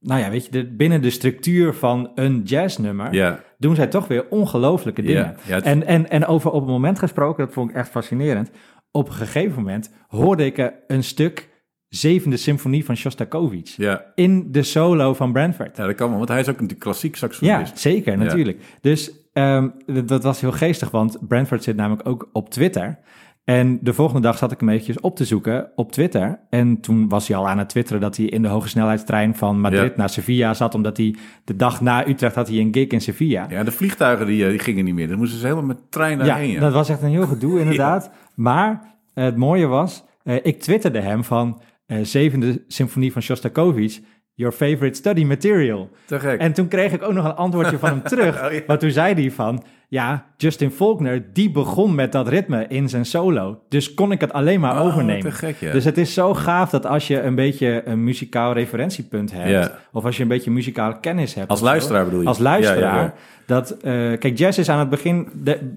nou ja, weet je, de, binnen de structuur van een jazznummer, Ja, doen zij toch weer ongelofelijke dingen. En, en, en over op het moment gesproken, dat vond ik echt fascinerend. Op een gegeven moment hoorde ik een stuk zevende symfonie van Shostakovich ja. in de solo van Brantford. ja, dat kan wel, want hij is ook een klassiek Ja, saxofonist. zeker, natuurlijk. Dus ehm, dat, was heel geestig, want Brentford zit namelijk ook op Twitter. En de volgende dag zat ik hem eventjes op te zoeken op Twitter. En toen was hij al aan het twitteren dat hij in de hoge snelheidstrein van Madrid Ja. naar Sevilla zat. Omdat hij de dag na Utrecht had hij een gig in Sevilla. Ja, de vliegtuigen die, eh, die gingen niet meer. Dan moesten ze helemaal met trein Ja, daarheen. Ja, dat was echt een heel gedoe inderdaad. Maar het mooie was, eh, ik twitterde hem van zevende symfonie van Shostakovich, your favorite study material. Te gek. En toen kreeg ik ook nog een antwoordje van hem terug. Oh, ja. Maar toen zei hij van, ja, Justin Faulkner, die begon met dat ritme in zijn solo. Dus kon ik het alleen maar Oh, overnemen. te gek, ja. Dus het is zo gaaf dat als je een beetje een muzikaal referentiepunt hebt, Ja. of als je een beetje muzikale kennis hebt. Als zo, luisteraar bedoel je? Als luisteraar. Dat, eh, kijk, jazz is aan het begin, de-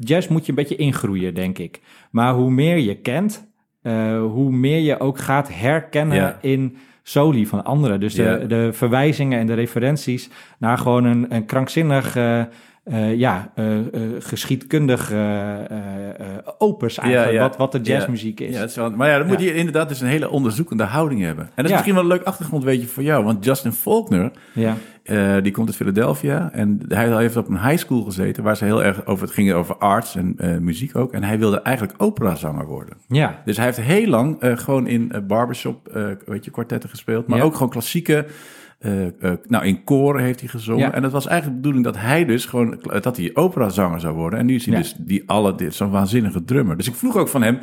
jazz moet je een beetje ingroeien, denk ik. Maar hoe meer je kent, eh, hoe meer je ook gaat herkennen Ja. in soli van anderen. Dus de, Ja. de verwijzingen en de referenties naar gewoon een, een krankzinnig, eh, eh, ja, geschiedkundig opus eigenlijk, Ja, ja. Wat, wat de jazzmuziek Ja, is. het is wel- maar ja, dan moet Ja. je inderdaad dus een hele onderzoekende houding hebben. En dat is Ja. misschien wel een leuk achtergrondweetje voor jou. Want Justin Faulkner, Ja, eh, die komt uit Philadelphia. En hij heeft op een high school gezeten waar ze heel erg over... Het ging over arts en eh, muziek ook. En hij wilde eigenlijk operazanger worden. ja, Dus hij heeft heel lang eh, gewoon in barbershop, weet je, kwartetten gespeeld. Maar Ja. ook gewoon klassieke... nou, in koren heeft hij gezongen. Ja. En het was eigenlijk de bedoeling dat hij dus gewoon... dat hij operazanger zou worden. En nu is hij Ja. dus die alle... dit- Zo'n waanzinnige drummer. Dus ik vroeg ook van hem...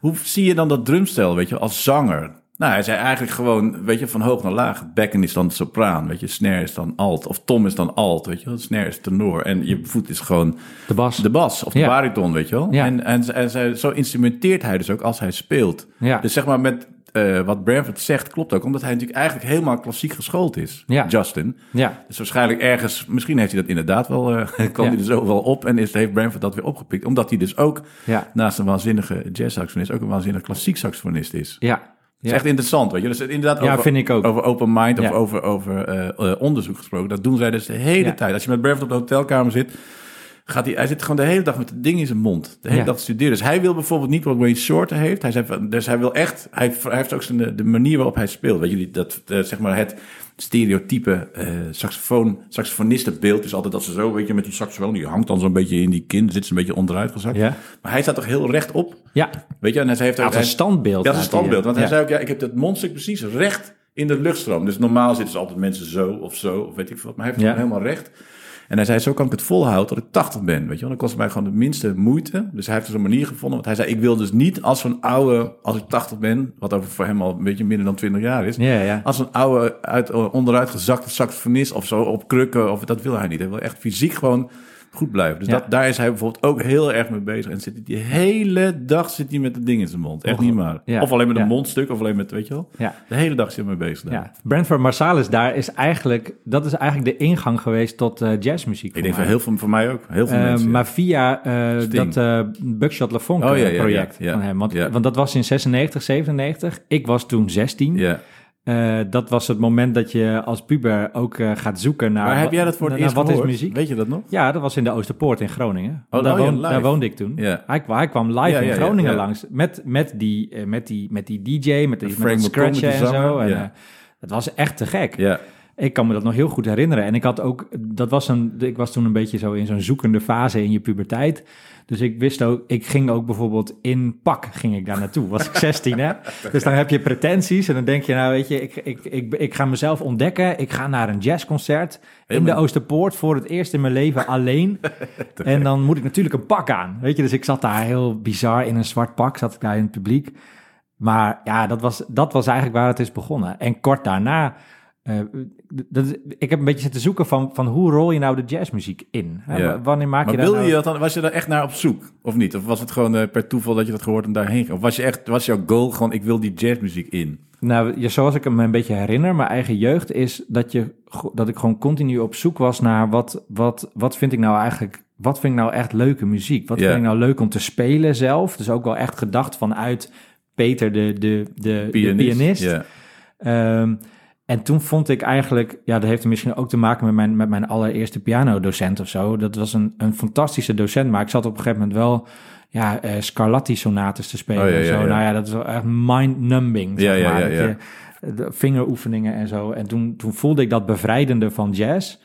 Hoe zie je dan dat drumstel, weet je, als zanger? Nou, hij zei eigenlijk gewoon, weet je, van hoog naar laag. Bekken is dan sopraan, weet je, snare is dan alt. Of tom is dan alt, weet je wel. Snare is tenor. En je voet is gewoon de bas. de bas of de Ja. bariton, weet je wel. Ja. En, en, en zo instrumenteert hij dus ook als hij speelt. Ja. Dus zeg maar met eh, wat Branford zegt klopt ook. Omdat hij natuurlijk eigenlijk helemaal klassiek geschoold is, Ja. Justin. ja, Dus waarschijnlijk ergens, misschien heeft hij dat inderdaad wel, eh kwam Ja. hij er zo wel op. En is, heeft Branford dat weer opgepikt. Omdat hij dus ook ja, naast een waanzinnige jazz-saxofonist ook een waanzinnig klassiek saxofonist is. ja. Is echt interessant, weet je. Dus inderdaad over, vind ik ook. over open mind of over, over eh, eh, onderzoek gesproken. Dat doen zij dus de hele tijd. Als je met Bradford op de hotelkamer zit, gaat hij, hij zit gewoon de hele dag met het ding in zijn mond. De hele Ja. dag studeren. Dus hij wil bijvoorbeeld niet wat Wayne Shorter heeft. Hij zei, dus hij wil echt, hij, hij heeft ook zijn, de manier waarop hij speelt. Weet je, dat, eh, zeg maar het stereotype eh saxofoon, saxofonistenbeeld is altijd dat ze zo, weet je, met die saxofoon, die hangt dan zo'n beetje in die kin, zit ze een beetje onderuit gezakt. Ja. Maar hij staat toch heel recht op, Ja, weet je. En hij heeft ook, een standbeeld. ja, dat is een standbeeld. Want hij zei ook, ja, ik heb dat mondstuk precies recht in de luchtstroom. Dus normaal zitten ze altijd mensen zo of zo, of weet ik wat. Maar hij heeft het helemaal recht. En hij zei, zo kan ik het volhouden tot ik 80 ben. Weet je wel, dan kost het mij gewoon de minste moeite. Dus hij heeft dus een manier gevonden. Want hij zei, ik wil dus niet als zo'n oude, als ik 80 ben, wat over voor hem al een beetje minder dan 20 jaar is. Ja, ja. Als een oude, uit, onderuit gezakte saxofonist of zo op krukken, of dat wil hij niet. Hij wil echt fysiek gewoon goed blijven. Dus Ja. dat, daar is hij bijvoorbeeld ook heel erg mee bezig. En zit hij die hele dag zit hij met het ding in zijn mond. Echt niet maar. Ja. Of alleen met een Ja. mondstuk, of alleen met, weet je wel. Ja. De hele dag zit hij mee bezig. daar. Ja, Brentford Marsalis daar is eigenlijk, dat is eigenlijk de ingang geweest tot eh, jazzmuziek. Ik denk van heel veel, voor mij ook. Heel veel Eh, mensen. maar via eh, dat eh Buckshot LeFonk Oh, project van hem. Want, Ja. want dat was in 96, 97. Ik was toen 16. ja. Eh, dat was het moment dat je als puber ook eh, gaat zoeken naar... Maar heb jij dat voor het eerst wat gehoord? is muziek? Weet je dat nog? Ja, dat was in de Oosterpoort in Groningen. Oh, daar, woon- daar woonde ik toen. Ja. Hij, kwam- hij kwam live in Groningen langs met, met, die, eh, met, die, met die DJ, met, die, met die en zo. En, het was echt te gek. Ja. Ik kan me dat nog heel goed herinneren. En ik had ook, dat was een, ik was toen een beetje zo in zo'n zoekende fase in je puberteit. Dus ik wist ook, ik ging ook bijvoorbeeld in pak, ging ik daar naartoe. Was ik 16, hè? Dus dan heb je pretenties en dan denk je, nou weet je, ik, ik, ik, ik ga mezelf ontdekken. Ik ga naar een jazzconcert in de Oosterpoort voor het eerst in mijn leven alleen. en dan moet ik natuurlijk een pak aan, weet je. Dus ik zat daar heel bizar in een zwart pak, zat ik daar in het publiek. Maar ja, dat was, dat was eigenlijk waar het is begonnen. En kort daarna, eh, dat, ik heb een beetje zitten zoeken van, van hoe rol je nou de jazzmuziek in? Hè? Ja. Wanneer maak Maar je daar wilde nou... je dat dan, was je daar echt naar op zoek? Of niet? Of was het gewoon eh, per toeval dat je dat gehoord en daarheen ging? Of was, je echt, was jouw goal gewoon, ik wil die jazzmuziek in? Nou, ja, zoals ik me een beetje herinner, mijn eigen jeugd, is dat, je, dat ik gewoon continu op zoek was naar wat, wat, wat vind ik nou eigenlijk, wat vind ik nou echt leuke muziek? Wat vind ik nou leuk om te spelen zelf? Dus ook wel echt gedacht vanuit Peter, de, de, de de pianist. Ja. Ehm, en toen vond ik eigenlijk, ja, dat heeft misschien ook te maken met mijn, met mijn allereerste pianodocent of zo. Dat was een, een fantastische docent, maar ik zat op een gegeven moment wel, ja, eh, Scarlatti-sonates te spelen Oh, ja, zo. ja. Nou ja, dat is wel echt mind-numbing, Ja, zeg ja, maar. Dat je- de vingeroefeningen en zo. En toen, toen voelde ik dat bevrijdende van jazz.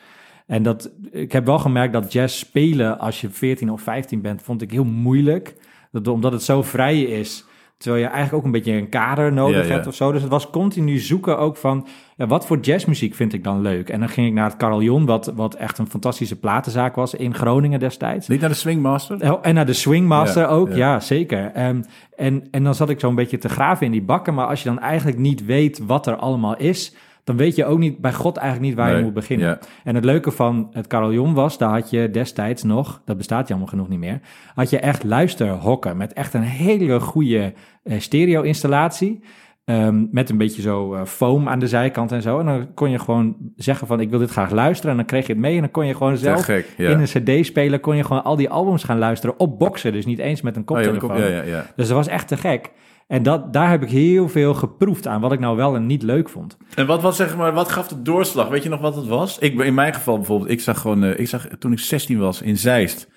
En dat, ik heb wel gemerkt dat jazz spelen als je 14 of 15 bent, vond ik heel moeilijk. Dat, omdat het zo vrij is, terwijl je eigenlijk ook een beetje een kader nodig hebt of zo. Dus het was continu zoeken ook van, ja, wat voor jazzmuziek vind ik dan leuk? En dan ging ik naar het Carillon, wat, wat echt een fantastische platenzaak was in Groningen destijds. Niet naar de Swingmaster? Oh, en naar de Swingmaster ook, ja. ja, zeker. Ehm, en, en dan zat ik zo'n beetje te graven in die bakken. Maar als je dan eigenlijk niet weet wat er allemaal is... dan weet je ook niet, bij God eigenlijk niet waar je moet beginnen. ja. En het leuke van het carillon was... daar had je destijds nog, dat bestaat jammer genoeg niet meer... had je echt luisterhokken met echt een hele goede eh, stereo-installatie... Ehm, met een beetje zo eh, foam aan de zijkant en zo. En dan kon je gewoon zeggen van ik wil dit graag luisteren. En dan kreeg je het mee en dan kon je gewoon zelf gek, ja. in een cd-speler kon je gewoon al die albums gaan luisteren op boxen. Dus niet eens met een Oh, ja, koptelefoon. ja. Dus dat was echt te gek. En dat, daar heb ik heel veel geproefd aan wat ik nou wel en niet leuk vond. En wat, wat, zeg maar, wat gaf de doorslag? Weet je nog wat het was? Ik, in mijn geval bijvoorbeeld, ik zag gewoon, eh, ik zag toen ik 16 was in Zeist,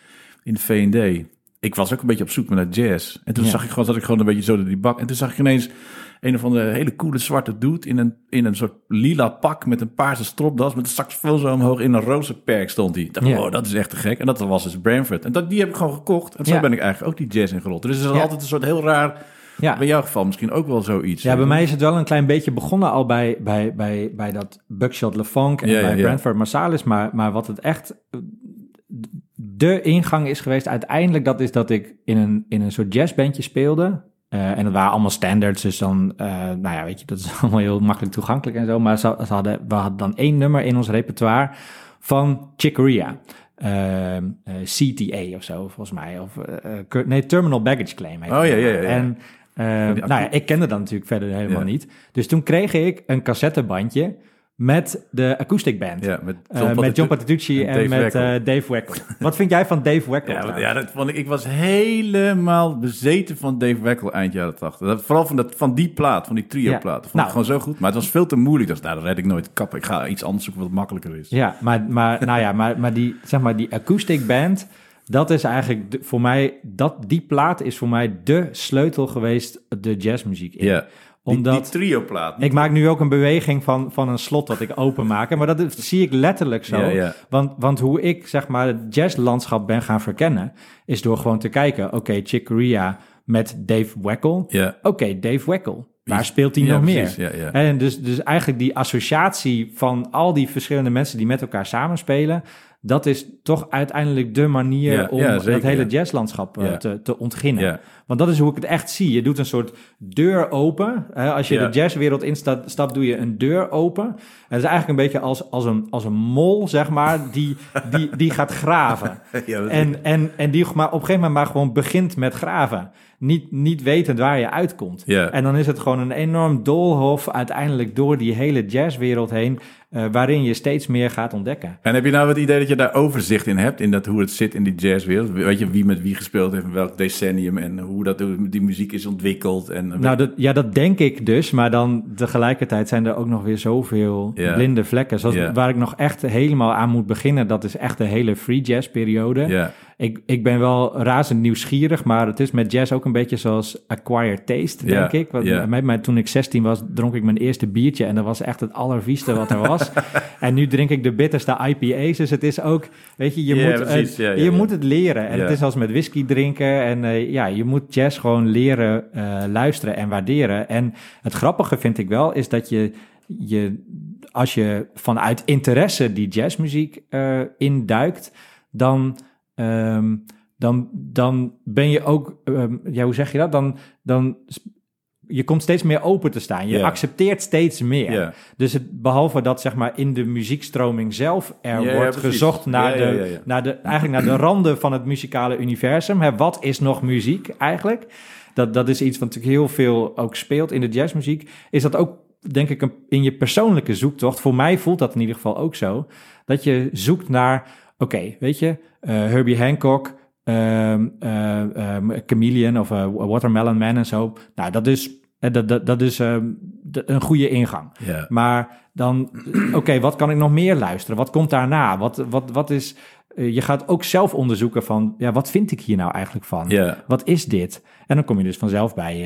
in de V&D. Ik was ook een beetje op zoek naar jazz. En toen Ja. zag ik gewoon, zat ik gewoon een beetje zo door die bak. En toen zag ik ineens een of andere hele coole zwarte dude in een, in een soort lila pak met een paarse stropdas, met een saxofoon zo omhoog in een roze perk stond hij. Ik dacht, Ja. oh, dat is echt te gek. En dat was dus Branford. En dat, die heb ik gewoon gekocht. En zo Ja. ben ik eigenlijk ook die jazz ingerold. Dus het is Ja. altijd een soort heel raar, Ja. bij jouw geval misschien ook wel zoiets. Ja, bij mij is het wel een klein beetje begonnen al bij, bij, bij, bij dat Buckshot LeFonk en Ja, bij ja. Brentford Marsalis. Maar, maar wat het echt de ingang is geweest uiteindelijk, dat is dat ik in een, in een soort jazzbandje speelde. Eh, en dat waren allemaal standards, dus dan, eh, nou ja, weet je, dat is allemaal heel makkelijk toegankelijk en zo. Maar ze, ze hadden, we hadden dan één nummer in ons repertoire van Chick Corea. Ehm, eh, CTA of zo, volgens mij. Of, eh, eh, nee, Terminal Baggage Claim. heet Oh, ja, ja, ja, ja. En eh, nou ja, ik kende dat natuurlijk verder helemaal Ja. niet. Dus toen kreeg ik een cassettebandje met de acoustic band. Ja, met Eh, John, met John Patitucci. En met eh, Dave Weckl. Wat vind jij van Dave Weckl? Ja, dat vond ik, ik was helemaal bezeten van Dave Weckl eind jaren 80. Dat, vooral van, dat, van die plaat, van die trio-plaat. Dat vond Nou. ik gewoon zo goed. Maar het was veel te moeilijk. Dus, nou, dat red ik nooit kappen. Ik ga iets anders zoeken wat makkelijker is. Ja, maar, maar, nou ja, maar, maar, die, zeg maar die acoustic band, dat is eigenlijk de- voor mij, dat, die plaat is voor mij de sleutel geweest de jazzmuziek in. Omdat- die trio-plaat. Ik maak nu ook een beweging van, van een slot dat ik openmaak. Maar dat zie ik letterlijk zo. Want, want hoe ik zeg maar het jazzlandschap ben gaan verkennen... is door gewoon te kijken... oké, Chick Corea met Dave Weckl. Ja. Oké, Dave Weckl. Waar speelt hij Ja, nog precies, meer? ja, ja. En dus, dus eigenlijk die associatie van al die verschillende mensen... die met elkaar samenspelen... dat is toch uiteindelijk de manier Ja, om ja, zeker, het hele ja. jazzlandschap eh, te, te ontginnen. Want dat is hoe ik het echt zie. Je doet een soort deur open. Hè? Als je de jazzwereld instapt, stapt, doe je een deur open. En het is eigenlijk een beetje als, als, een, als een mol, zeg maar, die, die, die gaat graven. Dat- En, en, en die maar op een gegeven moment maar gewoon begint met graven. Niet, niet wetend waar je uitkomt. En dan is het gewoon een enorm doolhof uiteindelijk door die hele jazzwereld heen... eh, waarin je steeds meer gaat ontdekken. En heb je nou het idee dat je daar overzicht in hebt, in dat, hoe het zit in die jazzwereld? Weet je wie met wie gespeeld heeft, in welk decennium en hoe dat, die muziek is ontwikkeld? En, Nou, dat, ja, dat denk ik dus. Maar dan tegelijkertijd zijn er ook nog weer zoveel blinde vlekken. Zoals waar ik nog echt helemaal aan moet beginnen, dat is echt de hele free jazz periode. ja, Ik, ik ben wel razend nieuwsgierig, maar het is met jazz ook een beetje zoals acquired taste, denk ik. Want met mij, toen ik 16 was, dronk ik mijn eerste biertje en dat was echt het allervieste wat er was. en nu drink ik de bitterste IPA's, dus het is ook, weet je, je, moet, precies, het, je moet het leren. En het is als met whisky drinken en eh, ja, je moet jazz gewoon leren eh, luisteren en waarderen. En het grappige vind ik wel, is dat je, je als je vanuit interesse die jazzmuziek eh induikt, dan, ehm, dan, dan ben je ook, ehm, ja, hoe zeg je dat? Dan, dan je komt steeds meer open te staan. Je accepteert steeds meer. Dus het, behalve dat zeg maar in de muziekstroming zelf er wordt gezocht naar, de, naar de eigenlijk naar de randen van het muzikale universum. Hè, wat is nog muziek eigenlijk? Dat, dat is iets wat natuurlijk heel veel ook speelt in de jazzmuziek. Is dat ook denk ik een, in je persoonlijke zoektocht? Voor mij voelt dat in ieder geval ook zo. Dat je zoekt naar, oké, weet je, eh, Herbie Hancock, ehm, eh, ehm, Chameleon of eh, Watermelon Man en zo. Nou, dat is, dat, dat, dat is ehm, een goede ingang. Maar dan, oké, wat kan ik nog meer luisteren? Wat komt daarna? Wat, wat, wat is. je gaat ook zelf onderzoeken van, ja, wat vind ik hier nou eigenlijk van? Ja. Wat is dit? En dan kom je dus vanzelf bij,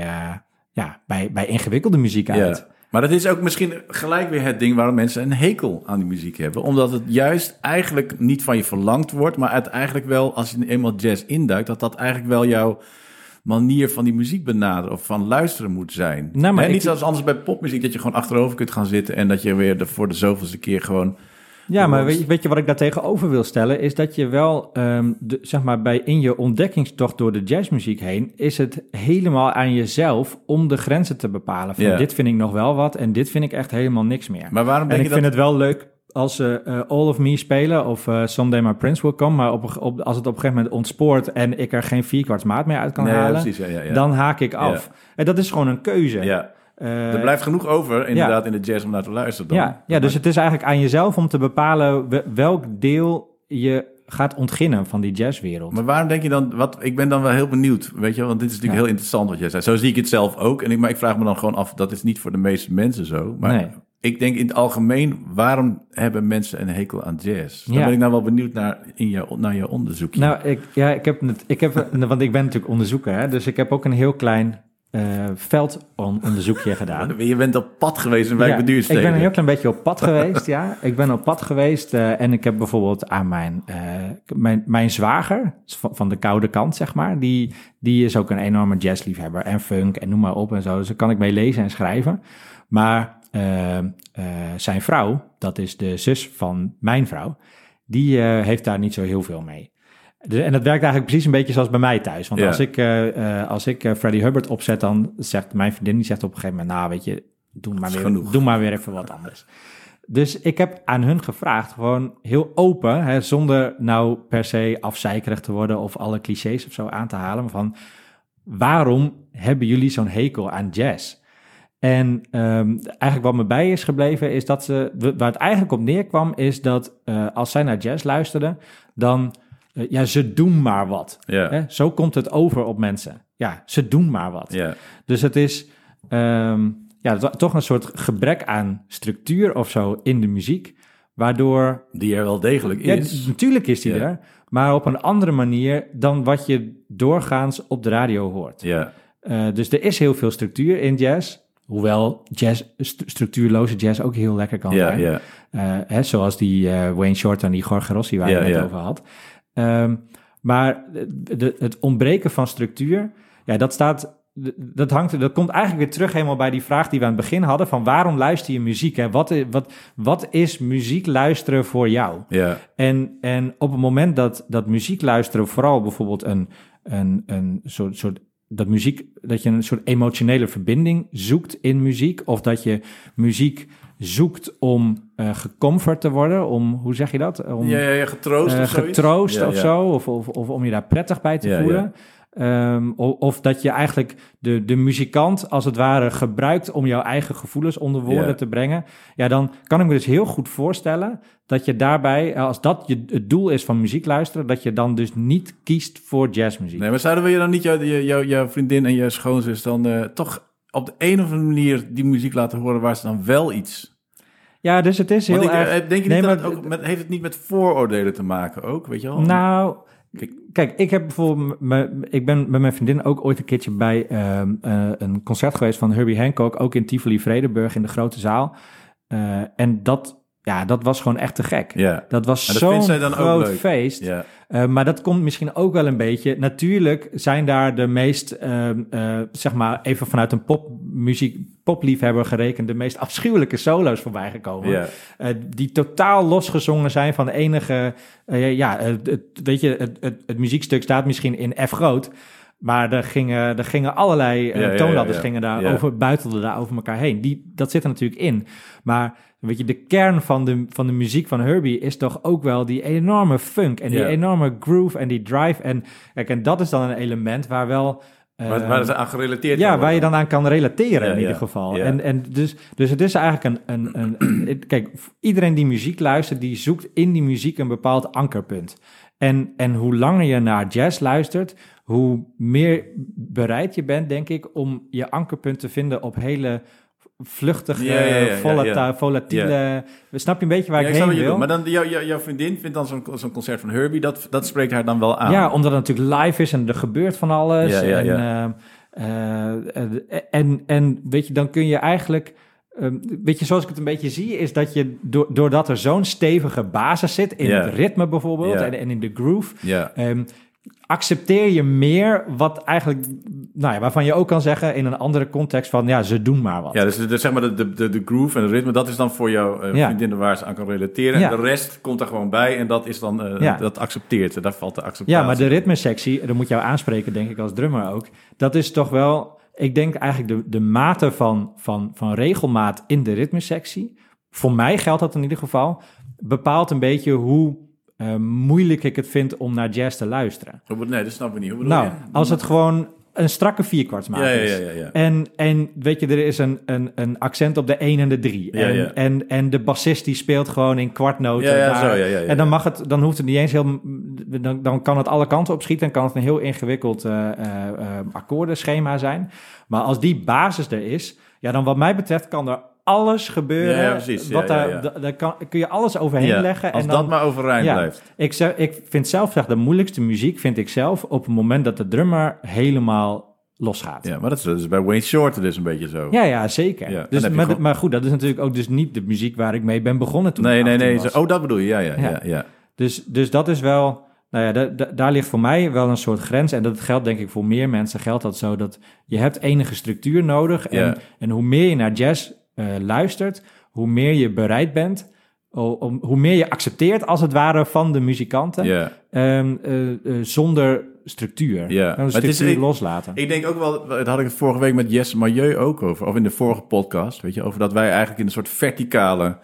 ja, bij, bij ingewikkelde muziek uit. Maar dat is ook misschien gelijk weer het ding waarom mensen een hekel aan die muziek hebben. Omdat het juist eigenlijk niet van je verlangd wordt, maar het eigenlijk wel, als je eenmaal jazz induikt, dat dat eigenlijk wel jouw manier van die muziek benaderen of van luisteren moet zijn. Nou, maar niet zoals anders bij popmuziek, dat je gewoon achterover kunt gaan zitten en dat je weer de, voor de zoveelste keer gewoon... Ja, maar weet je, weet je wat ik daar tegenover wil stellen? Is dat je wel, ehm, de, zeg maar, bij in je ontdekkingstocht door de jazzmuziek heen, is het helemaal aan jezelf om de grenzen te bepalen. Van Ja. dit vind ik nog wel wat en dit vind ik echt helemaal niks meer. Maar waarom en denk ik je vind dat... het wel leuk als ze eh, All of Me spelen of eh, Someday My Prince Will Come, maar op, op, als het op een gegeven moment ontspoort en ik er geen vierkwarts maat meer uit kan Nee, ja, halen, precies, ja, ja, ja. dan haak ik af. En dat is gewoon een keuze. Ja, Eh, er blijft genoeg over inderdaad in de jazz om naar te luisteren dan. ja, ja, dus het is eigenlijk aan jezelf om te bepalen we- welk deel je gaat ontginnen van die jazzwereld. Maar waarom denk je dan, wat, ik ben dan wel heel benieuwd, weet je, want dit is natuurlijk Ja. heel interessant wat jij zei. Zo zie ik het zelf ook. En ik, maar ik vraag me dan gewoon af, dat is niet voor de meeste mensen zo. Maar Nee. ik denk in het algemeen, waarom hebben mensen een hekel aan jazz? Dan Ja. ben ik nou wel benieuwd naar, in jouw, naar jouw onderzoekje. Nou, ik, ja, ik heb het, ik heb, want ik ben natuurlijk onderzoeker, hè, dus ik heb ook een heel klein eh veldonderzoekje gedaan. je bent op pad geweest in Wijk Ja, ik ben een heel klein beetje op pad geweest, ja. Ik ben op pad geweest eh, en ik heb bijvoorbeeld aan mijn, eh, mijn, mijn zwager, van, de koude kant, zeg maar, die, die is ook een enorme jazzliefhebber en funk en noem maar op en zo. Dus daar kan ik mee lezen en schrijven. Maar zijn vrouw, dat is de zus van mijn vrouw, die heeft daar niet zo heel veel mee. Dus, en dat werkt eigenlijk precies een beetje zoals bij mij thuis. Want Ja. als ik, eh, als ik eh, Freddie Hubbard opzet, dan zegt mijn vriendin, die zegt op een gegeven moment, nou weet je, doe maar, weer, genoeg. doe maar weer even wat anders. Dus ik heb aan hun gevraagd, gewoon heel open, hè, zonder nou per se afzeikerig te worden of alle clichés of zo aan te halen, maar van waarom hebben jullie zo'n hekel aan jazz? En ehm, eigenlijk wat me bij is gebleven is dat ze, waar het eigenlijk op neerkwam, is dat uh, als zij naar jazz luisterden, dan, uh, ja, ze doen maar wat. Hè? Zo komt het over op mensen. Ja, ze doen maar wat. Dus het is um, ja, toch een soort gebrek aan structuur of zo in de muziek, waardoor... Die er wel degelijk is. Ja, natuurlijk is die er, maar op een andere manier dan wat je doorgaans op de radio hoort. Ja. Uh, dus er is heel veel structuur in jazz. Hoewel jazz, st structuurloze jazz ook heel lekker kan zijn. Uh, hè, zoals die uh, Wayne Shorter en die Jorge Rossi waar je het over had. Um, maar de, de, het ontbreken van structuur, ja, dat staat. Dat, hangt, dat komt eigenlijk weer terug helemaal bij die vraag die we aan het begin hadden: van waarom luister je muziek? Hè? Wat, wat, wat is muziek luisteren voor jou? Ja. En, en op het moment dat, dat muziek luisteren vooral bijvoorbeeld een, een, een soort, soort dat muziek, dat je een soort emotionele verbinding zoekt in muziek, of dat je muziek zoekt om uh, gecomfort te worden, om, hoe zeg je dat? Om, ja, ja, ja, getroost uh, of zoiets. Getroost Ja, of ja. zo, of, of, of om je daar prettig bij te Ja, voelen. Um, of, of, dat je eigenlijk de, de muzikant als het ware gebruikt om jouw eigen gevoelens onder woorden Ja. te brengen. Ja, dan kan ik me dus heel goed voorstellen dat je daarbij, als dat je, het doel is van muziek luisteren, dat je dan dus niet kiest voor jazzmuziek. Nee, maar zouden we je dan niet, jou, jou, jouw vriendin en jouw schoonzus dan uh, toch op de een of andere manier die muziek laten horen waar ze dan wel iets... Ja, dus het is heel ik, erg... eh, Denk je Nee, niet dat maar- het ook met, heeft het niet met vooroordelen te maken ook, weet je wel? Nou, Kijk. kijk, ik heb bijvoorbeeld, me- ik ben met mijn vriendin ook ooit een keertje bij ehm, eh, een concert geweest van Herbie Hancock, ook in Tivoli Vredenburg in de grote zaal. Eh, en dat, ja, dat was gewoon echt te gek. Ja. Dat was zo'n groot feest. Ja. Eh, maar dat komt misschien ook wel een beetje. Natuurlijk zijn daar de meest, ehm, eh, zeg maar, even vanuit een popmuziek, popliefhebber gerekend, de meest afschuwelijke solo's voorbij gekomen. Ja. Eh, die totaal losgezongen zijn van de enige. eh, ja, het, weet je, het, het, het muziekstuk staat misschien in F groot. Maar er gingen, er gingen allerlei eh, Ja, gingen daar over, buitelden daar over elkaar heen. Die, dat zit er natuurlijk in. Maar weet je, de kern van de, van de muziek van Herbie is toch ook wel die enorme funk en die enorme groove en die drive. En, kijk, en dat is dan een element waar wel. Waar, waar ze aan gerelateerd ja, waar je dan aan kan relateren Ja, in ja, ieder geval. ja. En, en dus, dus het is eigenlijk een, een, een, een- Kijk, iedereen die muziek luistert, die zoekt in die muziek een bepaald ankerpunt. En, en hoe langer je naar jazz luistert, hoe meer bereid je bent, denk ik, om je ankerpunt te vinden op hele vluchtige, Ja, ja, volata- volatiele... Snap je een beetje waar ik ik heen wil? Maar dan, jou, jou- jouw vriendin vindt dan zo'n zo'n concert van Herbie, dat, dat spreekt haar dan wel aan. Ja, omdat het natuurlijk live is en er gebeurt van alles. En, eh, eh, en, en weet je, dan kun je eigenlijk... ehm, weet je, zoals ik het een beetje zie, is dat je do- doordat er zo'n stevige basis zit in het ritme bijvoorbeeld en, en in de groove, ehm, accepteer je meer wat eigenlijk, nou ja, waarvan je ook kan zeggen in een andere context van, ja, ze doen maar wat. Ja, dus, de, zeg maar de, de, de, de groove en het ritme, dat is dan voor jouw eh, Ja. vriendin waar ze aan kan relateren. Ja. En de rest komt er gewoon bij en dat is dan, eh, Ja. dat accepteert ze. Daar valt de acceptatie. Ja, maar de ritmesectie, dat moet jou aanspreken, denk ik, als drummer ook. Dat is toch wel, ik denk eigenlijk de, de mate van, van, van regelmaat in de ritmesectie. Voor mij geldt dat in ieder geval. Bepaalt een beetje hoe eh, moeilijk ik het vind om naar jazz te luisteren. Nee, dat snap ik niet. Hoe Nou, je? als het gewoon een strakke vierkwartsmaat Ja, is. ja, ja, ja. En, en weet je, er is een, een, een accent op de 1 en de 3. Ja, en. En, en de bassist die speelt gewoon in kwartnoten. Zo. En dan, mag het, dan hoeft het niet eens heel... Dan, dan kan het alle kanten op schieten en kan het een heel ingewikkeld eh, eh, akkoordenschema zijn. Maar als die basis er is, ja, dan wat mij betreft kan er alles gebeuren. Ja, precies. Wat ja, daar, Daar kan, kun je alles overheen leggen. als en dan, dat maar overeind blijft. Ik, zeg, ik vind zelf zeg, de moeilijkste muziek vind ik zelf op het moment dat de drummer helemaal losgaat. Ja, maar dat is, is bij Wayne Shorter dus een beetje zo. Ja, ja, zeker. Ja, dus, maar, gewoon- maar goed, dat is natuurlijk ook dus niet de muziek waar ik mee ben begonnen toen nee, nee, 18 nee. was. Oh, dat bedoel je. Ja, ja, ja. Ja. ja, Dus, dus dat is wel, nou ja, da- da- daar ligt voor mij wel een soort grens. En dat geldt denk ik voor meer mensen, geldt dat zo dat je hebt enige structuur nodig. En, en hoe meer je naar jazz eh, luistert, hoe meer je bereid bent, om, hoe meer je accepteert als het ware van de muzikanten, ehm, eh, eh, zonder structuur. Ja. Maar het is- ik- loslaten. Ik denk ook wel, daar had ik het vorige week met Jesse Milieu ook over, of in de vorige podcast, weet je, over dat wij eigenlijk in een soort verticale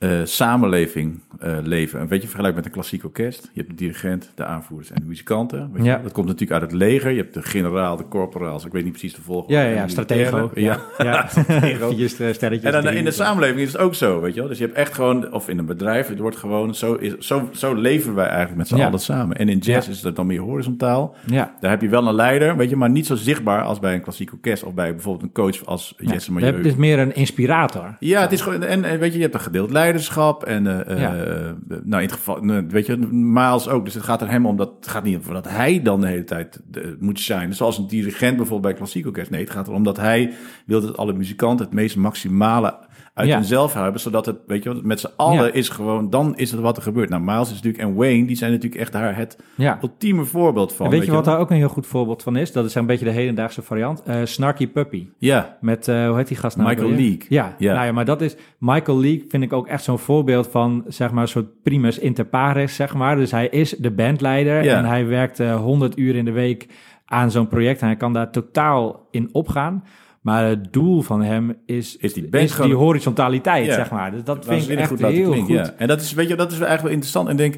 eh, samenleving eh, leven. Een beetje vergelijk met een klassiek orkest. Je hebt de dirigent, de aanvoerders en de muzikanten. Weet Ja. je? Dat komt natuurlijk uit het leger. Je hebt de generaal, de corporaals. Ik weet niet precies de volgorde. Ja, ja, ja stratego. Ja, ja. Stratego. En dan in de samenleving is het ook zo, weet je wel. Dus je hebt echt gewoon, of in een bedrijf, het wordt gewoon, zo, is, zo, zo leven wij eigenlijk met z'n Ja. allen samen. En in jazz Ja. is het dan meer horizontaal. Ja. Daar heb je wel een leider, weet je, maar niet zo zichtbaar als bij een klassiek orkest of bij bijvoorbeeld een coach als. Jesse Je Milieu. hebt dus meer een inspirator. Ja, het is gewoon, en, en weet je, je hebt een gedeeld leiderschap en, eh, Ja. eh, nou in het geval, nou, weet je, Miles ook. Dus het gaat er hem om dat, het gaat niet om dat hij dan de hele tijd eh, moet zijn. Zoals een dirigent bijvoorbeeld bij klassiek orkest. Nee, het gaat erom dat hij wil dat alle muzikanten het meest maximale uit Ja. hunzelf hebben, zodat het, weet je, met z'n allen Ja. is gewoon, dan is het wat er gebeurt. Nou, Miles is natuurlijk en Wayne, die zijn natuurlijk echt daar het Ja. ultieme voorbeeld van. En weet je wat wel. daar ook een heel goed voorbeeld van is? Dat is een beetje de hedendaagse variant. Eh, Snarky Puppy. Ja, Met, eh, hoe heet die gast nou? Michael? Leake. Ja, Ja. Nou ja, maar dat is... Michael Leake vind ik ook echt zo'n voorbeeld van, zeg maar, een soort primus inter pares, zeg maar. Dus hij is de bandleider en hij werkt eh 100 uur in de week aan zo'n project. En hij kan daar totaal in opgaan. Maar het doel van hem is, Is die gewoon- horizontaliteit, Ja. zeg maar. Dus dat vind ik echt goed heel klinken, goed. ja. En dat is, weet je, dat is eigenlijk wel interessant. En ik denk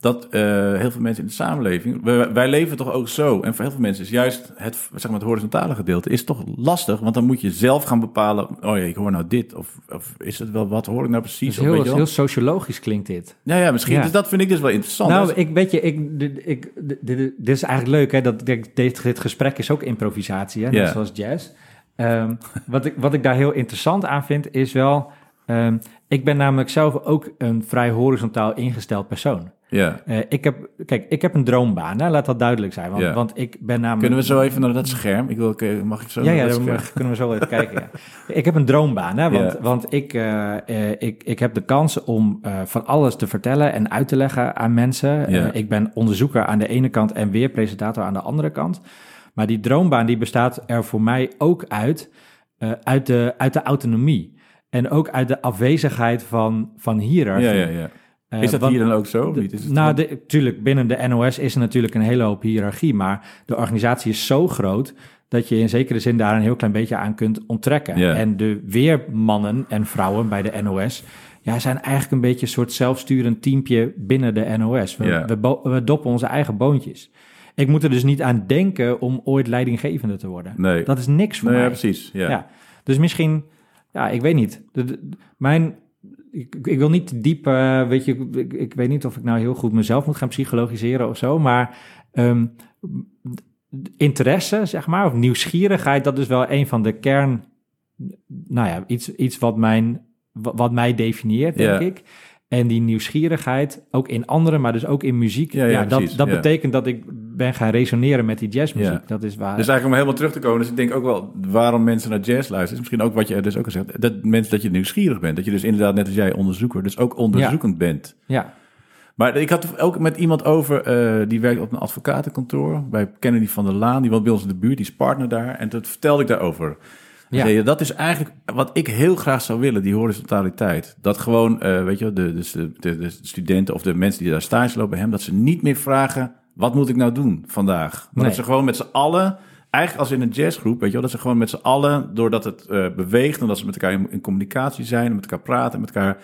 dat eh, heel veel mensen in de samenleving, wij, wij leven toch ook zo. En voor heel veel mensen is juist het, zeg maar, het horizontale gedeelte is toch lastig. Want dan moet je zelf gaan bepalen, oh ja, ik hoor nou dit. Of, of is het wel, wat hoor ik nou precies? Dus Of weet heel, heel sociologisch klinkt dit. Ja, ja, misschien. Ja. Dus dat vind ik dus wel interessant. Nou, ik weet je, ik, dit, ik, dit, dit- is eigenlijk leuk, hè? Dat dit, dit, gesprek is ook improvisatie, hè? Net zoals jazz. Ehm, wat, ik, wat ik daar heel interessant aan vind, is wel... ehm, ik ben namelijk zelf ook een vrij horizontaal ingesteld persoon. ja. Eh, ik heb, kijk, ik heb een droombaan, hè? laat dat duidelijk zijn. Want, Ja. want ik ben namelijk... Kunnen we zo even naar dat scherm? Ik wil, mag ik zo Ja, naar ja, dat mag- kunnen we zo even kijken. Ja. Ik heb een droombaan, hè, want, Ja. want ik, eh, eh, ik, ik heb de kans om van alles te vertellen en uit te leggen aan mensen. Ik ben onderzoeker aan de ene kant en weer presentator aan de andere kant. Maar die droombaan die bestaat er voor mij ook uit, eh, uit, de, uit de autonomie. En ook uit de afwezigheid van, van hiërarchie. Ja, ja, ja. Eh, Is dat want- hier dan ook zo? Of niet? Is het nou, de, tuurlijk, binnen de NOS is er natuurlijk een hele hoop hiërarchie, maar de organisatie is zo groot dat je in zekere zin daar een heel klein beetje aan kunt onttrekken. En de weermannen en vrouwen bij de NOS ja, zijn eigenlijk een beetje een soort zelfsturend teampje binnen de NOS. We, we, we doppen onze eigen boontjes. Ik moet er dus niet aan denken om ooit leidinggevende te worden. Nee. Dat is niks voor Nee, ja, mij. precies. Ja. Ja. Dus misschien, ja, ik weet niet. De, de- mijn, ik, ik wil niet diep, eh, weet je, ik, ik weet niet of ik nou heel goed mezelf moet gaan psychologiseren of zo, maar ehm, interesse, zeg maar, of nieuwsgierigheid, dat is wel een van de kern, nou ja, iets, iets wat, mijn, wa- wat mij definieert, denk Ja. ik. En die nieuwsgierigheid, ook in anderen, maar dus ook in muziek. Ja, Ja, ja, dat, precies, dat ja. betekent dat ik ben gaan resoneren met die jazzmuziek. Ja. Dat is waar. Dus eigenlijk om helemaal terug te komen, dus ik denk ook wel waarom mensen naar jazz luisteren, is misschien ook wat je dus ook al zegt, dat mensen dat je nieuwsgierig bent, dat je dus inderdaad net als jij onderzoeker, dus ook onderzoekend bent. ja, Maar ik had ook met iemand over, eh, die werkt op een advocatenkantoor bij Kennedy van der Laan, die woont bij ons in de buurt, die is partner daar, en dat vertelde ik daarover. Ja. Dat is eigenlijk wat ik heel graag zou willen, die horizontaliteit. Dat gewoon, eh, weet je, de, de, de, de studenten of de mensen die daar stage lopen bij hem, dat ze niet meer vragen, wat moet ik nou doen vandaag? Maar Nee. dat ze gewoon met z'n allen, eigenlijk als in een jazzgroep, weet je wel, dat ze gewoon met z'n allen, doordat het eh, beweegt en dat ze met elkaar in, in communicatie zijn, met elkaar praten, en met elkaar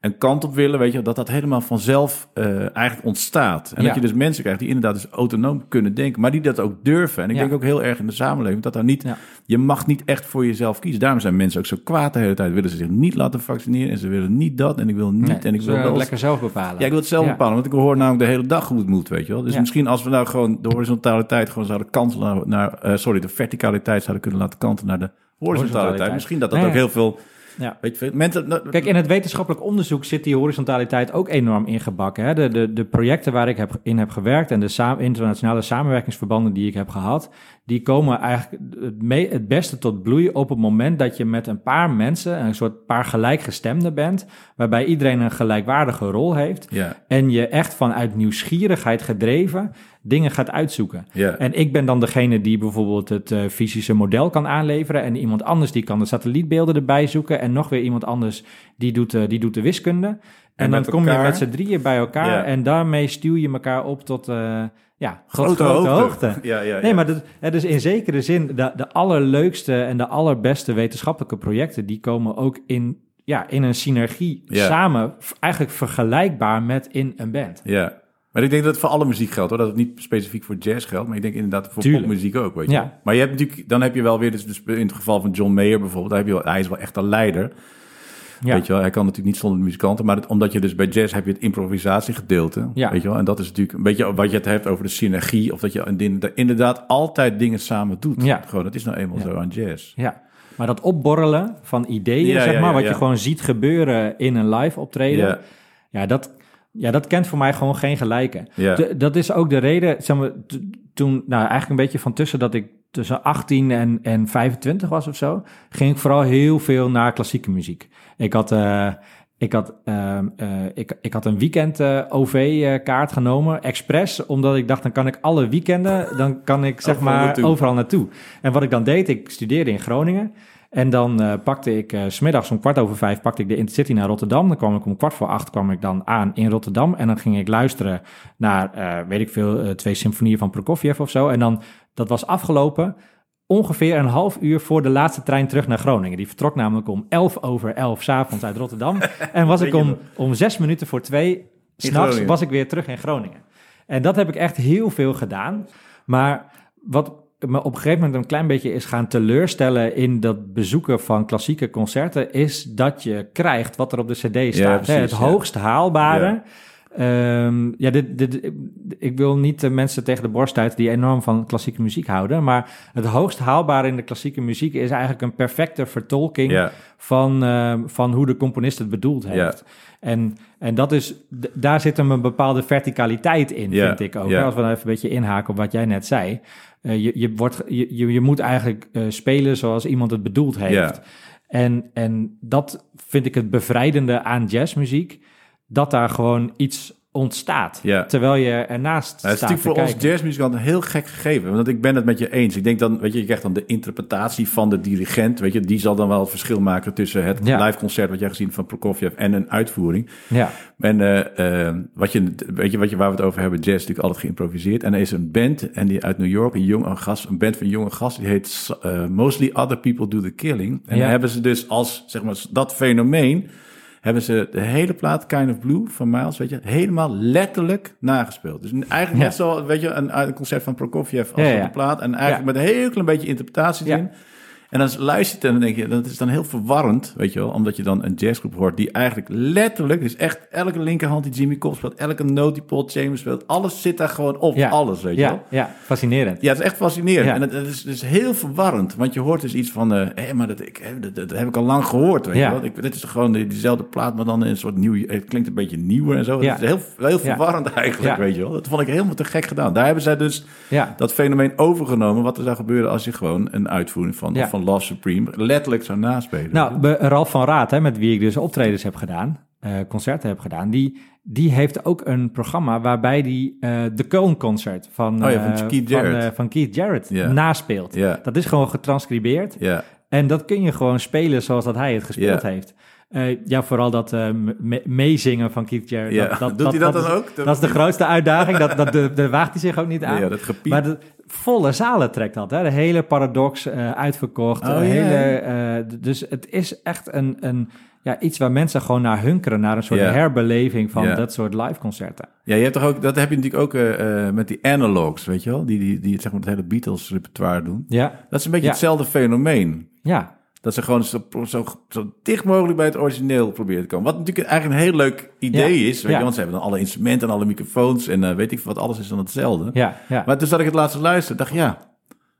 een kant op willen, weet je, dat dat helemaal vanzelf eh, eigenlijk ontstaat. En Ja. dat je dus mensen krijgt die inderdaad dus autonoom kunnen denken, maar die dat ook durven. En ik Ja. denk ook heel erg in de samenleving dat daar niet, Ja. je mag niet echt voor jezelf kiezen. Daarom zijn mensen ook zo kwaad de hele tijd. Willen ze zich niet laten vaccineren en ze willen niet dat en ik wil niet Nee, en ik wil wel. lekker zelf bepalen. Ja, ik wil het zelf bepalen, want ik hoor namelijk de hele dag hoe het moet, weet je wel. Dus misschien als we nou gewoon de horizontaliteit gewoon zouden kantelen naar, eh, sorry, de verticaliteit zouden kunnen laten kantelen naar de horizontaliteit. Misschien dat dat Nee, ook heel veel, Ja. weet je, Kijk, in het wetenschappelijk onderzoek zit die horizontaliteit ook enorm ingebakken. Hè? De, de, de projecten waar ik heb, in heb gewerkt en de internationale samenwerkingsverbanden die ik heb gehad, die komen eigenlijk het, me- het beste tot bloei op het moment dat je met een paar mensen, een soort paar gelijkgestemden bent, waarbij iedereen een gelijkwaardige rol heeft ja, en je echt vanuit nieuwsgierigheid gedreven dingen gaat uitzoeken. ja. En ik ben dan degene die bijvoorbeeld het eh, fysische model kan aanleveren. En iemand anders die kan de satellietbeelden erbij zoeken. En nog weer iemand anders die doet, eh, die doet de wiskunde. En, dan met kom je met z'n drieën bij elkaar. Ja. En daarmee stuw je elkaar op tot eh, ja, tot grote, hoogte. Ja, ja, ja. Nee, maar dat, het is in zekere zin de, de allerleukste en de allerbeste wetenschappelijke projecten... die komen ook in ja, in een synergie samen, eigenlijk vergelijkbaar met in een band. Ja. Maar ik denk dat het voor alle muziek geldt, hoor. Dat het niet specifiek voor jazz geldt, maar ik denk inderdaad voor Tuurlijk. popmuziek ook, weet je. Maar je hebt natuurlijk, dan heb je wel weer, dus, dus in het geval van John Mayer bijvoorbeeld, daar heb je wel, hij is wel echt een leider. Ja. Weet je wel, hij kan natuurlijk niet zonder de muzikanten, maar het, omdat je dus bij jazz heb je het improvisatiegedeelte, Ja. weet je wel. En dat is natuurlijk een beetje wat je het hebt over de synergie, of dat je in- inderdaad altijd dingen samen doet. Ja. Gewoon, dat is nou eenmaal Ja. zo aan jazz. Ja, maar dat opborrelen van ideeën, Ja, zeg maar, wat je gewoon ziet gebeuren in een live optreden, Ja. dat, ja, dat kent voor mij gewoon geen gelijke. Ja. De- dat is ook de reden, zeg maar, toen, nou eigenlijk een beetje van tussen dat ik tussen 18 en, en 25 was of zo, ging ik vooral heel veel naar klassieke muziek. Ik had, eh, ik had, ehm, eh, ik, ik had een weekend eh, OV-kaart genomen, expres, omdat ik dacht, dan kan ik alle weekenden, dan kan ik zeg Overal maar naartoe. overal naartoe. En wat ik dan deed, ik studeerde in Groningen. En dan eh, pakte ik, eh, s smiddags om kwart over vijf, pakte ik de Intercity naar Rotterdam. Dan kwam ik om kwart voor acht kwam ik dan aan in Rotterdam. En dan ging ik luisteren naar, eh, weet ik veel, eh, twee symfonieën van Prokofjev of zo. En dan, dat was afgelopen ongeveer een half uur voor de laatste trein terug naar Groningen. Die vertrok namelijk om elf over elf s'avonds uit Rotterdam. en was ik om, om zes minuten voor twee, s'nachts was ik weer terug in Groningen. En dat heb ik echt heel veel gedaan. Maar wat me op een gegeven moment een klein beetje is gaan teleurstellen in dat bezoeken van klassieke concerten, is dat je krijgt wat er op de CD staat. precies, Hè, het ja. hoogst haalbare. Ja. Ehm, ja, dit, dit, ik wil niet de mensen tegen de borst uit die enorm van klassieke muziek houden, maar het hoogst haalbare in de klassieke muziek is eigenlijk een perfecte vertolking van, ehm, van hoe de componist het bedoeld heeft. En, en dat is, daar zit hem een bepaalde verticaliteit in, vind ik ook. Als we dan even een beetje inhaken op wat jij net zei. Eh, je, je, wordt, je, je, moet eigenlijk eh, spelen zoals iemand het bedoeld heeft. En, en dat vind ik het bevrijdende aan jazzmuziek. Dat daar gewoon iets ontstaat. Ja. Terwijl je ernaast Nou, het is staat natuurlijk voor ons kijken. jazzmuzikant een heel gek gegeven. Want ik ben het met je eens. Ik denk dan, weet je, je krijgt dan de interpretatie van de dirigent. Weet je, die zal dan wel het verschil maken tussen het Ja. live concert wat jij gezien van Prokofjev en een uitvoering. Ja, En eh, eh, wat je, weet je, wat je, waar we het over hebben, jazz is natuurlijk altijd geïmproviseerd. En er is een band en die uit New York, een, jong, een, gast, een band van jonge gasten, die heet eh, Mostly Other People Do The Killing. En Ja. dan hebben ze dus als, zeg maar, dat fenomeen, hebben ze de hele plaat Kind of Blue van Miles, weet je, helemaal letterlijk nagespeeld. Dus eigenlijk net zo, weet je, een, een concert van Prokofjev als Ja, de plaat. En eigenlijk met een heel klein beetje interpretatie erin. En dan luister je en dan denk je, dat is dan heel verwarrend, weet je wel. Omdat je dan een jazzgroep hoort die eigenlijk letterlijk, dus echt elke linkerhand die Jimmy Cobb speelt, elke noot die Paul Chambers speelt, alles zit daar gewoon op, Ja. alles, weet je ja, wel. ja, fascinerend. Ja, het is echt fascinerend. Ja. En het, is dus heel verwarrend, want je hoort dus iets van, eh hé, maar dat, ik, dat, dat heb ik al lang gehoord, weet je wel. Ik, dit is gewoon die- diezelfde plaat, maar dan in een soort nieuw, het klinkt een beetje nieuwer en zo. Ja. Het is heel, heel verwarrend eigenlijk, weet je wel. Dat vond ik helemaal te gek gedaan. Daar hebben zij dus Ja, dat fenomeen overgenomen, wat er zou gebeuren als je gewoon een uitvoering van, Ja. Van Love Supreme letterlijk zou naspelen. Nou, Ralf van Raad, hè, met wie ik dus optredens heb gedaan, eh, concerten heb gedaan, die, die heeft ook een programma waarbij die eh, de Köln Concert van, Oh ja, van eh, Keith van, Keith Jarrett Ja. naspeelt. Ja. Dat is gewoon getranscribeerd ja, en dat kun je gewoon spelen zoals dat hij het gespeeld heeft. Eh, ja, vooral dat eh, me- meezingen van Keith Jarrett. Ja. Doet hij dat dan is- ook? Dat is de grootste uitdaging. Dat, dat, de, daar waagt hij zich ook niet aan. ja, dat gepiep. Maar de volle zalen trekt dat. Hè? De hele paradox eh, uitverkocht. Oh, de hele, dus het is echt een, een, ja, iets waar mensen gewoon naar hunkeren. Naar een soort herbeleving van dat soort live concerten. Ja, je hebt toch ook, dat heb je natuurlijk ook met die analogs, weet je wel? Die, die, die zeg maar het hele Beatles repertoire doen. Ja, Dat is een beetje Ja. hetzelfde fenomeen. ja, Dat ze gewoon zo, zo, zo dicht mogelijk bij het origineel proberen te komen. Wat natuurlijk eigenlijk een heel leuk idee Ja. is. Weet Ja. je, want ze hebben dan alle instrumenten en alle microfoons. En eh, weet ik wat, alles is dan hetzelfde. ja, ja. Maar toen zat ik het laatste luisteren, dacht ik, ja,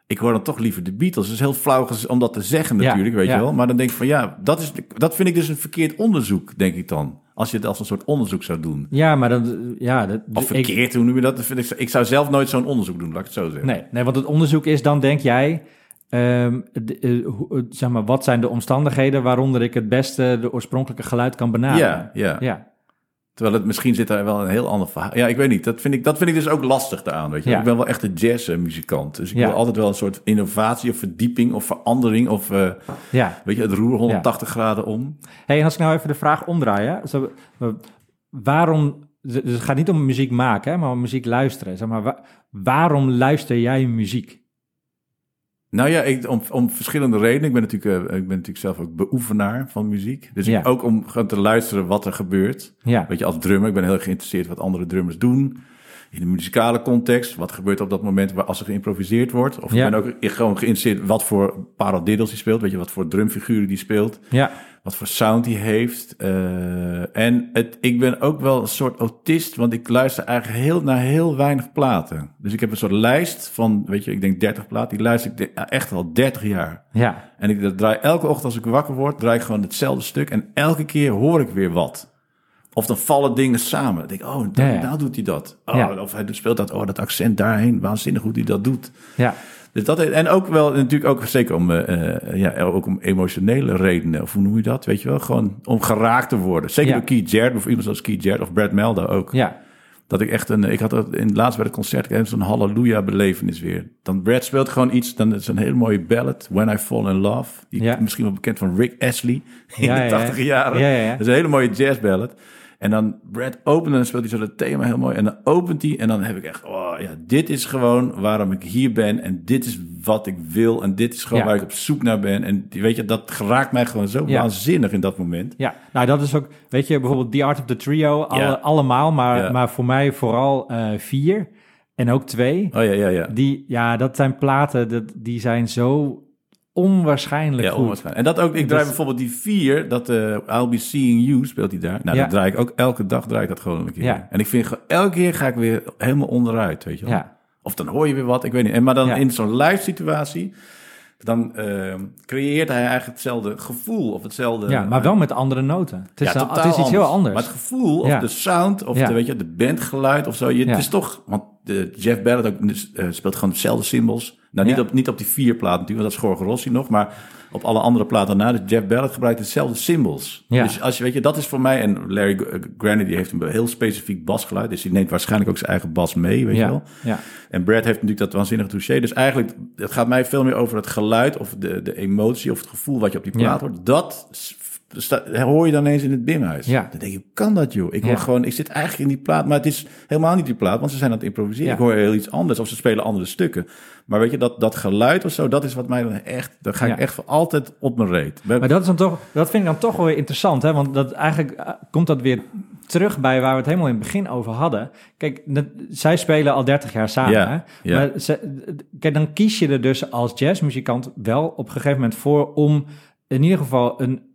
ik hoor dan toch liever de Beatles. Het is heel flauw om dat te zeggen Ja, natuurlijk, weet je wel. Maar dan denk ik van, ja, dat, is, dat vind ik dus een verkeerd onderzoek, denk ik dan. Als je het als een soort onderzoek zou doen. ja, maar dan, ja, dat, Of ik- verkeerd, hoe noem je dat vind ik, ik zou zelf nooit zo'n onderzoek doen, laat ik het zo zeggen. Nee, nee, want het onderzoek is dan, denk jij, ehm, de- eh, hoe- eh, zeg maar, wat zijn de omstandigheden waaronder ik het beste de oorspronkelijke geluid kan benaderen? Ja, ja. ja, Terwijl het misschien zit daar wel een heel ander verhaal. Ja, ik weet niet. Dat vind ik, dat vind ik dus ook lastig aan. Weet je? Ja. Ik ben wel echt een jazzmuzikant. Dus ik Ja. wil altijd wel een soort innovatie of verdieping of verandering. Of eh, ja. weet je, het roer 180 graden om. Hey, en als ik nou even de vraag omdraai, hè? Zo, waarom, dus het gaat niet om muziek maken, hè, maar om muziek luisteren. Zeg maar, wa- waarom luister jij muziek? Nou ja, ik, om, om verschillende redenen. Ik ben, natuurlijk, uh, ik ben natuurlijk zelf ook beoefenaar van muziek. Dus Ja. ik, ook om gewoon te luisteren wat er gebeurt. Ja. Weet je, als drummer, ik ben heel erg geïnteresseerd wat andere drummers doen. In de muzikale context, wat gebeurt op dat moment waar als er geïmproviseerd wordt. Of Ja. ik ben ook gewoon geïnteresseerd wat voor paradiddles hij speelt. Weet je, wat voor drumfiguren die speelt. Ja. Wat voor sound hij heeft. Eh, en het, ik ben ook wel een soort autist, want ik luister eigenlijk heel, naar heel weinig platen. Dus ik heb een soort lijst van, weet je, ik denk 30 platen. Die luister ik echt al 30 jaar. Ja. En ik dat draai elke ochtend als ik wakker word, draai ik gewoon hetzelfde stuk. En elke keer hoor ik weer wat. Of dan vallen dingen samen. Dan denk ik, oh, Ja, ja. nou doet hij dat. Oh, Ja. Of hij speelt dat, oh, dat accent daarheen. Waanzinnig hoe hij dat doet. Ja. Dus dat, en ook wel natuurlijk ook zeker om, eh, eh, ja, ook om emotionele redenen. Of hoe noem je dat? Weet je wel? Gewoon om geraakt te worden. Zeker Ja. door Keith Jarrett, of iemand zoals Keith Jarrett of Brad Melda ook. Ja. Dat ik echt een, ik had dat in laatst bij het concert, ik heb zo'n halleluja belevenis weer. Dan Brad speelt gewoon iets, dan is een hele mooie ballad, When I Fall in Love. Die Ja. misschien wel bekend van Rick Astley in Ja, de ja, ja. tachtige jaren. Ja, ja, ja. Dat is een hele mooie jazzballad. En dan Brad opent en dan speelt hij zo dat thema heel mooi. En dan opent hij en dan heb ik echt, oh ja, dit is gewoon waarom ik hier ben. En dit is wat ik wil. En dit is gewoon Ja. waar ik op zoek naar ben. En die- weet je, dat geraakt mij gewoon zo Ja. waanzinnig in dat moment. Ja, nou dat is ook, weet je, bijvoorbeeld The Art of the Trio, alle, Ja. allemaal, maar, maar voor mij vooral eh, vier en ook twee. Oh ja, ja, ja. Die, ja, dat zijn platen, dat, die zijn zo onwaarschijnlijk Ja, goed. onwaarschijnlijk. En dat ook, ik draai Dus- bijvoorbeeld die vier, dat eh I'll Be Seeing You speelt hij daar. Nou, Ja. dat draai ik ook elke dag, draai ik dat gewoon een keer. Ja. En ik vind, elke keer ga ik weer helemaal onderuit, weet je wel. Ja. Of dan hoor je weer wat, ik weet niet. En, maar dan in zo'n live situatie, dan ehm, creëert hij eigenlijk hetzelfde gevoel of hetzelfde... Ja, maar wel met andere noten. Het is, Ja, totaal het is iets heel anders. Maar het gevoel of de sound of Ja. de, weet je, de bandgeluid of zo. Je. Het is toch, want de Jeff Barrett ook, dus, eh, speelt gewoon dezelfde symbols. Nou, niet, Ja. op, niet op die vier platen natuurlijk, want dat is Jorge Rossi nog. Maar op alle andere platen daarna. Dus Jeff Barrett gebruikt dezelfde symbols. Ja. Dus als je, weet je, dat is voor mij... En Larry G- Granny, die heeft een heel specifiek basgeluid. Dus die neemt waarschijnlijk ook zijn eigen bas mee, weet je wel. ja, ja, En Brad heeft natuurlijk dat waanzinnige touché. Dus eigenlijk, het gaat mij veel meer over het geluid of de, de emotie of het gevoel wat je op die plaat Ja. hoort. Dat hoor je dan eens in het bimhuis. Ja. Dan denk je, hoe kan dat joh? Ik hoor Ja. gewoon, ik zit eigenlijk in die plaat, maar het is helemaal niet die plaat, want ze zijn aan het improviseren. Ja. Ik hoor heel iets anders of ze spelen andere stukken. Maar weet je, dat, dat geluid of zo, dat is wat mij dan echt, daar ga ik echt voor altijd op mijn reet. Maar dat, is dan toch, dat vind ik dan toch wel weer interessant, hè? want dat, eigenlijk eh, komt dat weer terug bij waar we het helemaal in het begin over hadden. Kijk, dat, zij spelen al 30 jaar samen. Ja, hè? ja. Maar ze, kijk, dan kies je er dus als jazzmuzikant wel op een gegeven moment voor om in ieder geval een,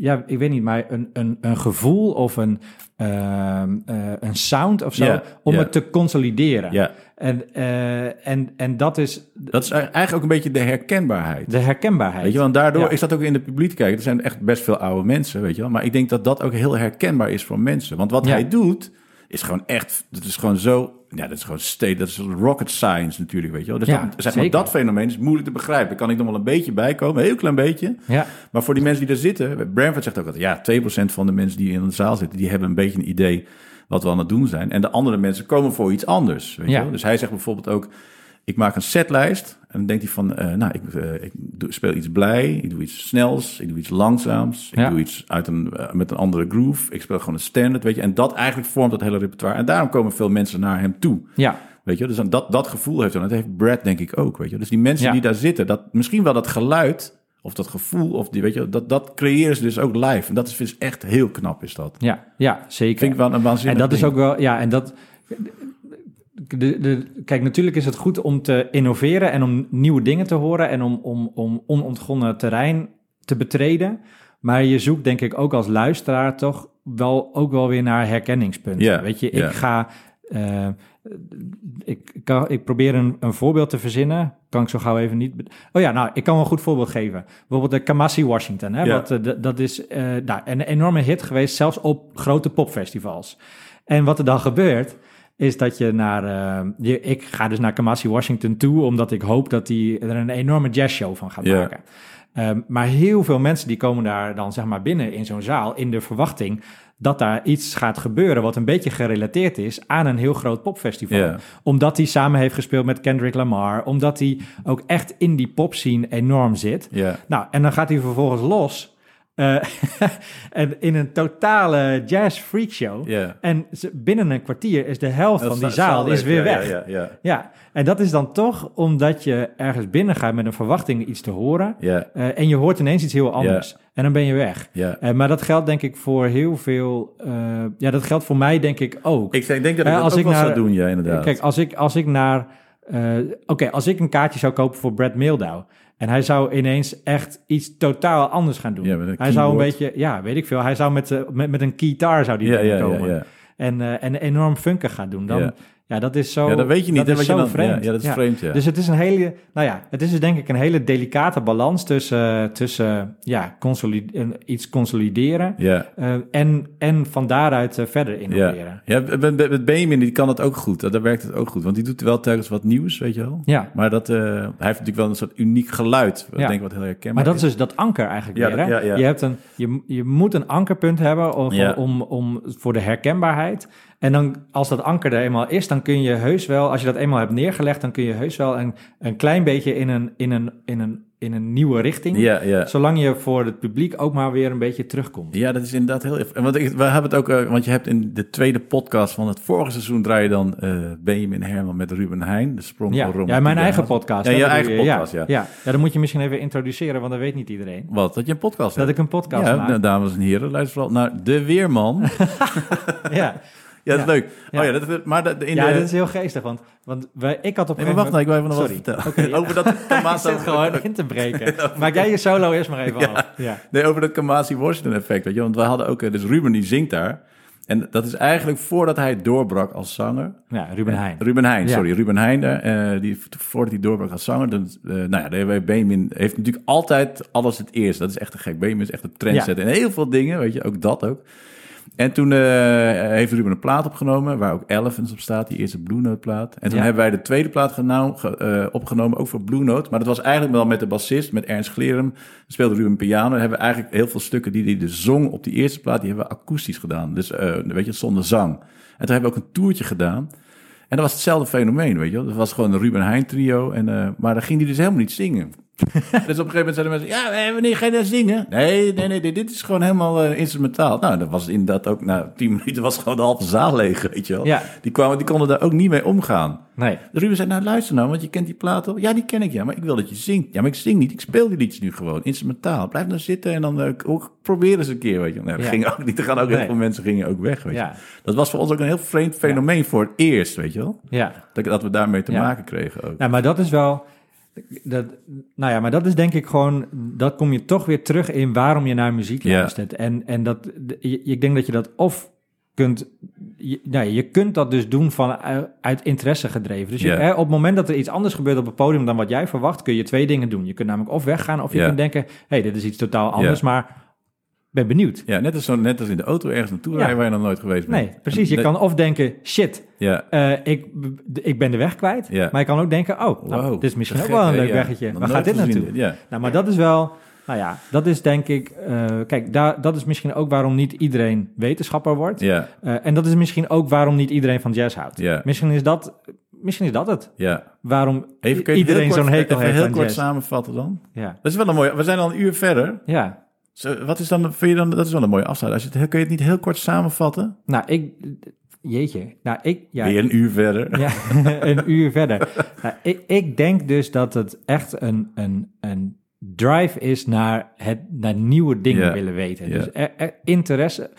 ja, ik weet niet, maar een, een, een gevoel of een, ehm, eh, een sound of zo, om het te consolideren. ja, En, eh, en, en dat is dat is eigenlijk ook een beetje de herkenbaarheid. de herkenbaarheid. Weet je, want daardoor Ja. is dat ook in de publiek te kijken. Er zijn echt best veel oude mensen, weet je wel. Maar ik denk dat dat ook heel herkenbaar is voor mensen. Want wat Ja. hij doet, is gewoon echt... Dat is gewoon zo... Ja, dat is gewoon. Dat is rocket science natuurlijk, weet je wel. Dus Ja, dat, zeg maar, dat fenomeen is moeilijk te begrijpen. Daar kan ik nog wel een beetje bij komen, een heel klein beetje. Ja, Maar voor die mensen die er zitten... Bramford zegt ook altijd... Ja, 2% van de mensen die in de zaal zitten... die hebben een beetje een idee wat we aan het doen zijn. En de andere mensen komen voor iets anders, weet Ja. je wel. Dus hij zegt bijvoorbeeld ook... Ik maak een setlijst en dan denkt hij van, eh, nou, ik, eh, ik doe, speel iets blij, ik doe iets snels, ik doe iets langzaams, ik Ja. doe iets uit een, eh, met een andere groove, ik speel gewoon een standard, weet je. En dat eigenlijk vormt het hele repertoire. En daarom komen veel mensen naar hem toe, ja, weet je. Dus dat, dat gevoel heeft hij. Dat heeft Brad denk ik ook, weet je. Dus die mensen Ja. die daar zitten, dat, misschien wel dat geluid of dat gevoel, of die, weet je, dat, dat creëren ze dus ook live. En dat is dus echt heel knap, is dat. ja, ja, zeker. Vind ik wel een waanzinnig En dat is ook wel, ja, en dat. De, de, kijk, natuurlijk is het goed om te innoveren en om nieuwe dingen te horen en om, om, om onontgonnen terrein te betreden. Maar je zoekt denk ik ook als luisteraar toch wel ook wel weer naar herkenningspunten. Weet je, ik ga. eh, ik, kan, ik probeer een, een voorbeeld te verzinnen. Kan ik zo gauw even niet. Oh ja, nou, ik kan wel een goed voorbeeld geven. Bijvoorbeeld de Kamasi Washington. Hè, wat, eh, dat is eh, nou, een enorme hit geweest, zelfs op grote popfestivals. En wat er dan gebeurt, is dat je naar... eh, je, ik ga dus naar Kamasi Washington toe, omdat ik hoop dat hij er een enorme jazzshow van gaat maken. Ehm, maar heel veel mensen die komen daar dan zeg maar binnen in zo'n zaal in de verwachting dat daar iets gaat gebeuren wat een beetje gerelateerd is aan een heel groot popfestival. Omdat hij samen heeft gespeeld met Kendrick Lamar, omdat hij ook echt in die popscene enorm zit. Nou, en dan gaat hij vervolgens los Eh, en in een totale jazz freak show. En ze- binnen een kwartier is de helft van die zaal is weer ja, weg. Ja, ja, ja. Ja, en dat is dan toch omdat je ergens binnen gaat met een verwachting iets te horen. Eh, en je hoort ineens iets heel anders. En dan ben je weg. Eh, maar dat geldt denk ik voor heel veel... eh, ja, dat geldt voor mij denk ik ook. Ik denk denk dat ik dat als ook ik wel naar- zou doen, ja, inderdaad. Kijk, als ik, als ik naar... Oké, als ik een kaartje zou kopen voor Brad Mildau... en hij zou ineens echt iets totaal anders gaan doen. Ja, hij zou een beetje... Ja, weet ik veel. Hij zou met, eh, met, met een guitar zou die ja, komen. En, eh, en enorm funker gaan doen. Dan, Ja. ja. dat is zo... ja, dat weet je niet. Dat hè, is zo dan, vreemd. Ja, ja, dat is vreemd, ja. Dus het is een hele, nou ja, het is dus denk ik een hele delicate balans tussen, tussen ja, consolid, en iets consolideren ja. eh, en, en van daaruit eh, verder Ja, innoveren. ja met, met, Benjamin die kan het ook goed. Daar werkt het ook goed. Want die doet wel telkens wat nieuws, weet je wel. Ja. Maar dat, eh, hij heeft natuurlijk wel een soort uniek geluid. Wat Ja. denk ik wat heel herkenbaar Maar dat is dus dat anker eigenlijk Ja, weer. Hè? ja, ja. Je, hebt een, je, je moet een ankerpunt hebben om, Ja. om, om, voor de herkenbaarheid. En dan, als dat anker er eenmaal is, dan kun je heus wel, als je dat eenmaal hebt neergelegd, dan kun je heus wel een, een klein beetje in een, in, een, in, een, in een nieuwe richting. Ja, ja. Zolang je voor het publiek ook maar weer een beetje terugkomt. Ja, dat is inderdaad heel... Want ik, we hebben het ook... eh, want je hebt in de tweede podcast van het vorige seizoen... draai je dan eh Benjamin Herman met Ruben Heijn. De sprong Ja, van ja mijn eigen podcast. Ja, je eigen podcast, ja. ja. Ja, dan moet je misschien even introduceren, want dat weet niet iedereen. Wat? Dat je een podcast Dat hebt? ik een podcast ja, maak. nou, dames en heren, luister vooral naar De Weerman. ja. Ja, dat is Ja. leuk. Ja. Oh ja, dat, maar dat, in ja, de... dat is heel geestig, want, want wij, ik had op Nee, maar wacht nou, ik wil even nog wat vertellen. Over dat Kamasi... zit gewoon in te breken. Maak jij je solo eerst maar even af. Ja. Nee, over dat Kamasi Washington effect, weet je. Want we hadden ook... eh, Dus Ruben die zingt daar. En dat is eigenlijk voordat hij doorbrak als zanger. ja, Ruben Heijn. Ruben Heijn, Ja. sorry. Ruben Heijn, eh, die, voordat hij doorbrak als zanger. Dan, eh, nou ja, de Benjamin heeft natuurlijk altijd alles het eerst. Dat is echt een gek. Benjamin is echt een trendsetter. En heel veel dingen, weet je, ook dat ook. En toen eh, heeft Ruben een plaat opgenomen, waar ook Elephants op staat, die eerste Blue Note plaat. En toen Ja. hebben wij de tweede plaat eh, opgenomen, ook voor Blue Note. Maar dat was eigenlijk wel met de bassist, met Ernst Glerum. Speelde Ruben piano. Dan hebben we eigenlijk heel veel stukken die hij de zong op die eerste plaat, die hebben we akoestisch gedaan. Dus eh, weet je, zonder zang. En toen hebben we ook een toertje gedaan. En dat was hetzelfde fenomeen, weet je wel. Dat was gewoon een Ruben Heijn trio. En, maar dan ging hij dus helemaal niet zingen. Dus op een gegeven moment zeiden mensen... Ja, wanneer ga je daar zingen? Nee, nee, nee, dit, is gewoon helemaal eh, instrumentaal. Nou, dat was inderdaad ook... Na tien minuten was gewoon de halve zaal leeg, weet je wel. Ja. Die, kwamen, die konden daar ook niet mee omgaan. Nee. Dus Ruben zei, nou luister nou, want je kent die plaat al. Ja, die ken ik, ja, maar ik wil dat je zingt. Ja, maar ik zing niet, ik speel die liedjes nu gewoon, instrumentaal. Blijf nou zitten en dan eh, ook probeer eens een keer, weet je. Nou, dat Ja. ging ook niet, er gaan ook Nee. heel veel mensen gingen ook weg, weet je. Ja. Dat was voor ons ook een heel vreemd fenomeen voor het eerst, weet je wel. Ja. Dat, dat we daarmee te Ja. maken kregen ook. Nou, maar dat is wel. Dat, nou ja, maar dat is denk ik gewoon. Dat kom je toch weer terug in waarom je naar muziek luistert. En, en dat, ik denk dat je dat of kunt. Je, nou ja, je kunt dat dus doen van, uit interesse gedreven. Dus je, Ja. hè, op het moment dat er iets anders gebeurt op het podium dan wat jij verwacht, kun je twee dingen doen. Je kunt namelijk of weggaan, of je kunt denken: hé, hey, dit is iets totaal anders, maar ben benieuwd. Ja, net als, zo, net als in de auto ergens naartoe Ja. rijden waar je nog nooit geweest bent. Nee, precies. Je kan of denken: shit, Ja, eh, ik, ik ben de weg kwijt. Ja. Maar je kan ook denken: oh, nou, wow. dit is misschien ook gek, wel een leuk Ja. weggetje. Waar gaat dit naartoe? Ja. Nou, maar dat is wel, nou ja, dat is denk ik, eh, kijk, daar, dat is misschien ook waarom niet iedereen wetenschapper wordt. Ja, Eh, en dat is misschien ook waarom niet iedereen van jazz houdt. Ja. Misschien is dat, misschien is dat het. ja. Waarom Even, iedereen zo'n hekel even heeft heel kort jazz. samenvatten dan. Ja, Dat is wel een mooie... We zijn al een uur verder. ja. Zo, wat is dan, vind je dan, dat is wel een mooie afsluit. Als je het, kun je het niet heel kort samenvatten? Nou, ik, jeetje, nou ik, ja, Weer een uur verder. Ja, een uur verder. Nou, ik, ik denk dus dat het echt een, een, een drive is naar, het, naar nieuwe dingen willen weten. Dus er, er- interesse,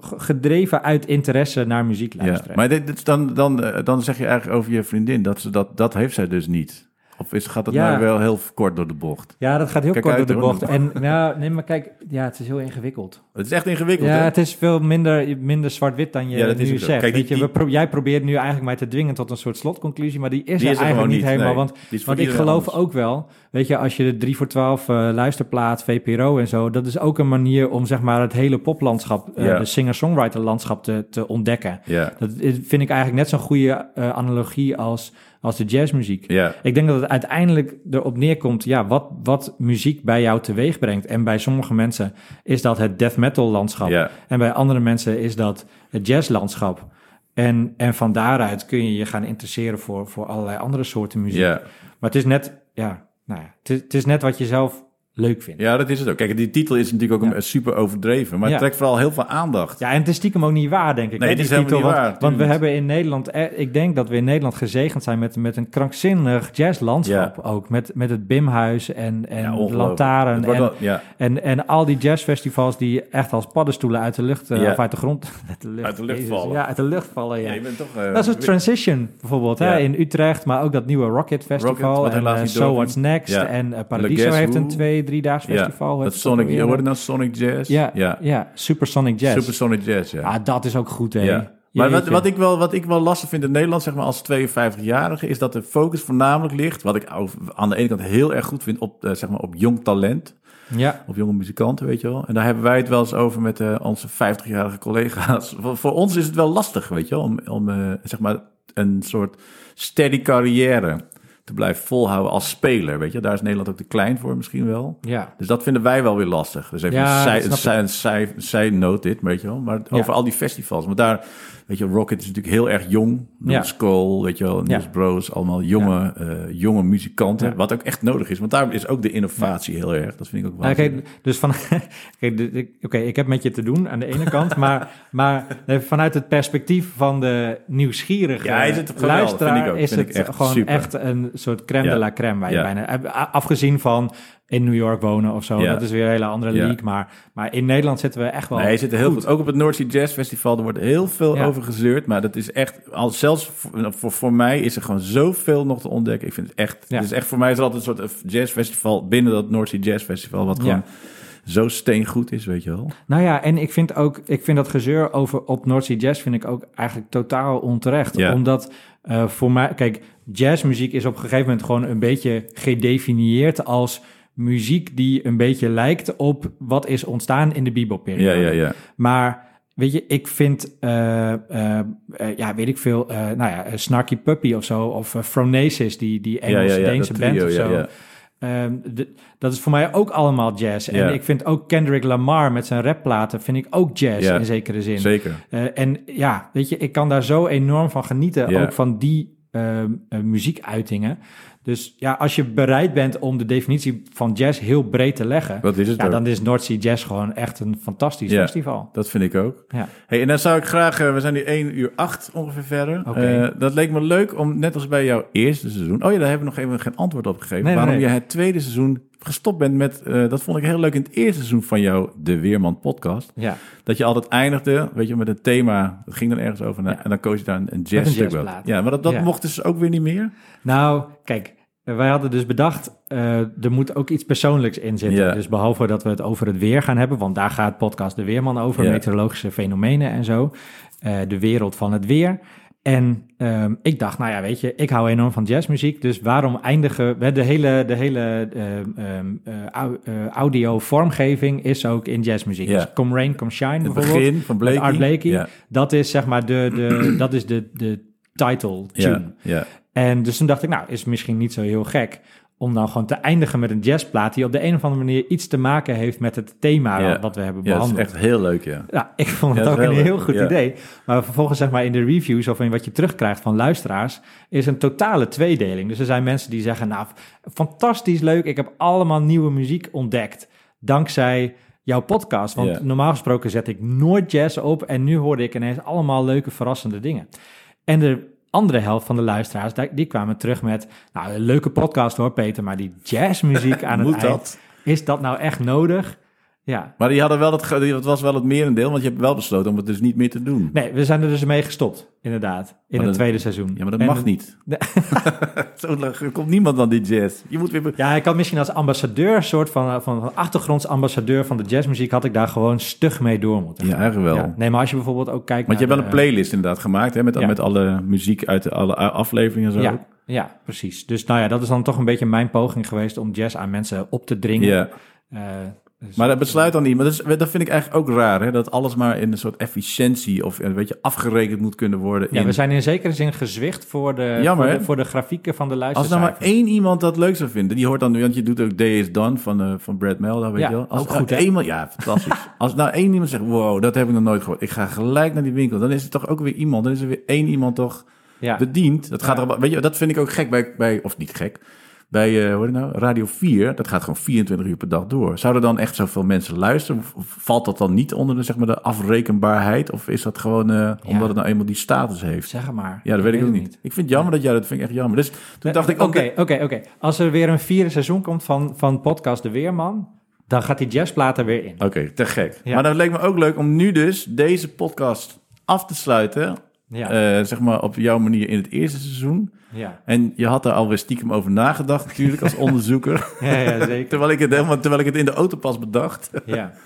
gedreven uit interesse naar muziek luisteren. maar dit, dit is dan, dan, eh, dan zeg je eigenlijk over je vriendin dat ze dat, dat heeft zij dus niet. Of is, gaat Ja. nou wel heel kort door de bocht? Ja, dat gaat heel Kijk kort door de bocht. En nou, nee, maar kijk, ja, het is heel ingewikkeld. Het is echt ingewikkeld, Ja, hè? het is veel minder, minder zwart-wit dan je Ja, dat nu zegt. Kijk, die- Weet je, we die- pro- jij probeert nu eigenlijk mij te dwingen tot een soort slotconclusie, maar die is Die er is er eigenlijk niet helemaal. nee. Want, want ik geloof anders. ook wel, weet je, als je de 3 voor 12 eh, luisterplaat, VPRO en zo, dat is ook een manier om zeg maar het hele poplandschap, eh, de singer-songwriter landschap te, te ontdekken. Dat vind ik eigenlijk net zo'n goede eh, analogie als, als de jazzmuziek. ja, Ik denk dat het uiteindelijk erop neerkomt, ja, wat, wat muziek bij jou teweeg brengt. En bij sommige mensen is dat het death metal landschap. ja, En bij andere mensen is dat het jazzlandschap. En, en van daaruit kun je je gaan interesseren voor, voor allerlei andere soorten muziek. ja. Maar het is net, ja, nou ja, het is, het is net wat je zelf leuk vind. Ja, dat is het ook. Kijk, die titel is natuurlijk ook Ja. een, super overdreven, maar het trekt vooral heel veel aandacht. Ja, en het is stiekem ook niet waar, denk ik. Nee, het is helemaal niet want, waar, Want we hebben in Nederland, eh, ik denk dat we in Nederland gezegend zijn met, met een krankzinnig jazzlandschap ook. Met, met het Bimhuis en, en Ja. Lantaren. En, wel- en, en al die jazzfestivals die echt als paddenstoelen uit de lucht, eh, of uit de grond, uit de lucht, Uit de lucht Jezus. vallen. Ja, uit de lucht vallen, ja. Je bent toch... eh, dat is een Transition bijvoorbeeld hè, in Utrecht, maar ook dat nieuwe Rocket Festival. Rocket, en niet So. What's Next. En Paradiso heeft een twee, driedaags ja, festival. dat heeft het Sonic, je hoorde nou Sonic Jazz? Ja, ja. ja. Supersonic Jazz. Supersonic Jazz, ja. Ah, dat is ook goed, hè? Ja. Maar wat, wat, ik wel, wat ik wel lastig vind in Nederland, zeg maar als 52-jarige, is dat de focus voornamelijk ligt, wat ik aan de ene kant heel erg goed vind, op, eh, zeg maar op jong talent, Ja, op jonge muzikanten, weet je wel. En daar hebben wij het wel eens over met eh, onze 50-jarige collega's. voor, voor ons is het wel lastig, weet je wel, om, om eh, zeg maar een soort steady carrière te blijven volhouden als speler, weet je. Daar is Nederland ook te klein voor misschien wel. ja. Dus dat vinden wij wel weer lastig. Dus even Ja, een note dit, weet je wel. Maar over Ja. al die festivals. Want daar, weet je, Rocket is natuurlijk heel erg jong. Niels Cole, weet je wel, Niels Ja. Bros. Allemaal jonge, eh, jonge muzikanten. Wat ook echt nodig is. Want daar is ook de innovatie heel erg. Dat vind ik ook wel. Ja, kijk, dus van, ik- oké, ik heb met je te doen aan de ene kant, maar, maar vanuit het perspectief van de nieuwsgierige Ja, is het luisteraar vind ik ook, is het echt gewoon super. echt een soort crème de la crème. Waar je bijna, afgezien van in New York wonen of zo, Ja. dat is weer een hele andere Ja. league. Maar, maar in Nederland zitten we echt wel. Nee, je zit er heel goed. Ook op het North Sea Jazz Festival, er wordt heel veel Ja. over gezeurd. Maar dat is echt, al zelfs voor, voor, voor mij is er gewoon zoveel nog te ontdekken. Ik vind het echt, Ja. het is echt voor mij is altijd een soort jazzfestival binnen dat North Sea Jazz Festival. Wat gewoon zo steengoed is, weet je wel. Nou ja, en ik vind ook, ik vind dat gezeur over op North Sea Jazz vind ik ook eigenlijk totaal onterecht. Ja. Omdat eh, voor mij, kijk, jazzmuziek is op een gegeven moment gewoon een beetje gedefinieerd als muziek die een beetje lijkt op wat is ontstaan in de bebop-periode. Ja, ja, ja. Maar weet je, ik vind, eh, eh, eh, ja, weet ik veel, nou ja, Snarky Puppy of zo, of uh, Phronesis, die, die Ja, ja, dat band trio, of zo. ja. Ehm, de- dat is voor mij ook allemaal jazz. En ik vind ook Kendrick Lamar met zijn rapplaten vind ik ook jazz Ja, in zekere zin. Zeker. En ja, weet je, ik kan daar zo enorm van genieten, ook van die eh, muziekuitingen. Dus ja, als je bereid bent om de definitie van jazz heel breed te leggen, is het ja, ook. dan is North Sea Jazz gewoon echt een fantastisch Ja. festival. Dat vind ik ook. Ja. Hey, en dan zou ik graag, eh, we zijn nu 1 uur 8 ongeveer verder. Oké. Eh, dat leek me leuk om, net als bij jouw eerste seizoen. Oh ja, daar hebben we nog even geen antwoord op gegeven. Nee, nee, waarom nee. je het tweede seizoen gestopt bent met, eh, dat vond ik heel leuk in het eerste seizoen van jouw De Weerman podcast. Ja. Dat je altijd eindigde, weet je, met een thema. Dat ging dan ergens over. Ja. En dan koos je daar een, een jazz. Ja, maar dat, dat Ja. mocht dus ook weer niet meer. Nou, kijk, wij hadden dus bedacht, eh, er moet ook iets persoonlijks in zitten. Ja. Dus behalve dat we het over het weer gaan hebben, want daar gaat podcast De Weerman over, meteorologische fenomenen en zo, eh, de wereld van het weer. En ehm, ik dacht, nou ja, weet je, ik hou enorm van jazzmuziek, dus waarom eindigen we de hele, de hele ehm, ehm, eh, eh, audio vormgeving is ook in jazzmuziek. Ja. Dus Come Rain, Come Shine Het bijvoorbeeld. begin van Blakey. Art Blakey. Dat is zeg maar de, de, dat is de, de title tune. ja. En dus toen dacht ik, nou, is misschien niet zo heel gek om dan gewoon te eindigen met een jazzplaat die op de een of andere manier iets te maken heeft met het thema Ja. wat we hebben ja dat is behandeld. echt heel leuk, ja. Ja, ik vond het Ja, ook een heel leuk, goed idee. Maar vervolgens zeg maar in de reviews of in wat je terugkrijgt van luisteraars, is een totale tweedeling. Dus er zijn mensen die zeggen, nou, fantastisch leuk, ik heb allemaal nieuwe muziek ontdekt, dankzij jouw podcast. Want normaal gesproken zet ik nooit jazz op en nu hoorde ik ineens allemaal leuke, verrassende dingen. En de andere helft van de luisteraars, die- kwamen terug met, nou, een leuke podcast hoor Peter, maar die jazzmuziek aan het Moet eind, dat? is dat nou echt nodig? Ja, Maar die hadden wel ge- dat was wel het merendeel, want je hebt wel besloten om het dus niet meer te doen. Nee, we zijn er dus mee gestopt, inderdaad. In het dat- tweede seizoen. Ja, maar dat En- mag niet. Nee. Zo lang- er komt niemand aan die jazz. Je moet weer... Ja, ik had misschien als ambassadeur, soort van, van, van achtergrondsambassadeur van de jazzmuziek, had ik daar gewoon stug mee door moeten Ja, eigenlijk wel. Ja, nee, maar als je bijvoorbeeld ook kijkt Want je hebt wel een playlist inderdaad gemaakt, hè, met, Ja. met alle muziek uit de, alle afleveringen en zo. Ja, ja, precies. Dus nou ja, dat is dan toch een beetje mijn poging geweest om jazz aan mensen op te dringen. Ja. Eh, dus- Maar dat besluit dan niet. Maar dat, is, dat vind ik eigenlijk ook raar, hè, dat alles maar in een soort efficiëntie of een beetje afgerekend moet kunnen worden. ja, in- we zijn in zekere zin gezwicht voor de, Jammer, voor, de, hè? voor de grafieken van de Als luisteraars. nou maar één iemand dat leuk zou vinden, die hoort dan, want je doet ook Day is Done van, eh, van Brad Melda, weet Ja, je wel. Als ook goed, eenmaal- ja, fantastisch. Als nou één iemand zegt, wow, dat heb ik nog nooit gehoord. Ik ga gelijk naar die winkel. Dan is er toch ook weer iemand, dan is er weer één iemand toch ja. bediend. Dat gaat Ja. er, weet je, dat vind ik ook gek bij, bij, of niet gek. Bij eh, nou? Radio 4, dat gaat gewoon 24 uur per dag door. Zouden dan echt zoveel mensen luisteren? Valt dat dan niet onder de, zeg maar, de afrekenbaarheid? Of is dat gewoon eh, omdat het nou eenmaal die status heeft? Zeg maar. Ja, dat weet ik ook niet. Ik vind het jammer dat jij dat vind ik echt jammer. Dus toen dacht ik. Oké, oké, oké. Als er weer een vierde seizoen komt van, van podcast De Weerman, dan gaat die jazzplaat er weer in. Oké, te gek. Maar dan leek me ook leuk om nu dus deze podcast af te sluiten. Ja, eh, zeg maar op jouw manier in het eerste seizoen. ja. En je had daar alweer stiekem over nagedacht natuurlijk als onderzoeker. ja, ja, zeker. terwijl, ik het helemaal, terwijl ik het in de auto pas bedacht. Ja.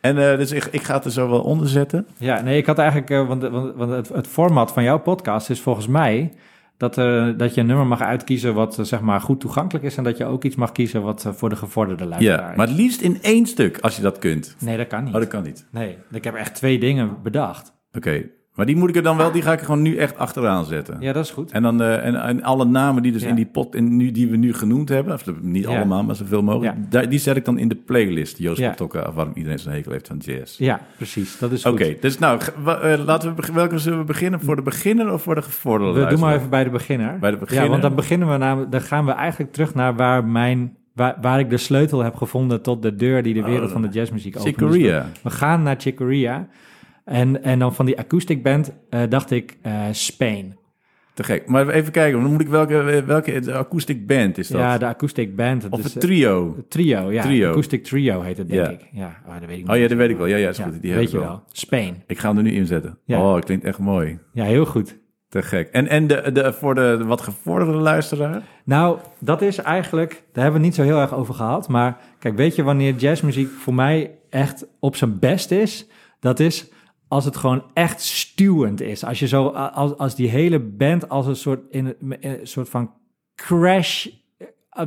En eh, dus ik, ik ga het er zo wel onder zetten. Ja, nee, ik had eigenlijk, eh, want, want, want het, het format van jouw podcast is volgens mij dat, dat je een nummer mag uitkiezen wat zeg maar goed toegankelijk is en dat je ook iets mag kiezen wat voor de gevorderde luisteraar Ja, is. maar het liefst in één stuk als je dat kunt. Nee, dat kan niet. Oh, dat kan niet. Nee, ik heb echt twee dingen bedacht. Oké, maar die moet ik er dan wel, die ga ik er gewoon nu echt achteraan zetten. Ja, dat is goed. En dan eh, en, en alle namen die dus Ja. in die pot in, nu, die we nu genoemd hebben, of niet Ja. allemaal, maar zoveel mogelijk, Ja. die zet ik dan in de playlist. Joost Ja. of waarom iedereen zo'n hekel heeft van jazz. Ja, precies. Dat is Oké, dus nou, eh, laten we welke zullen we beginnen? Voor de beginner of voor de gevorderde We doen maar even bij de beginner. Bij de beginner. Ja, want dan beginnen we namelijk, dan gaan we eigenlijk terug naar waar mijn, waar, waar ik de sleutel heb gevonden tot de deur die de wereld Oh, van de jazzmuziek opent. Chick Dus we- Corea. We gaan naar Chick Corea. En, en dan van die acoustic band eh, dacht ik eh, Spain. Te gek. Maar even kijken, dan moet ik welke, welke de acoustic band is dat? Ja, de acoustic band. of is, het eh, trio? trio, ja. Trio. Acoustic trio heet het, denk Ja. ik. Ja, oh, dat weet ik Oh ja, dat weet ik wel. Ja, ja, is goed. Die weet ik je wel. wel. Spain. Ik ga hem er nu inzetten. Ja. Oh, klinkt echt mooi. Ja, heel goed. Te gek. En, en de, de, voor de wat gevorderde luisteraar? Nou, dat is eigenlijk, daar hebben we het niet zo heel erg over gehad. Maar kijk, weet je wanneer jazzmuziek voor mij echt op zijn best is? Dat is als het gewoon echt stuwend is. Als je zo, als, als die hele band als een soort, in, een soort van crash, eh,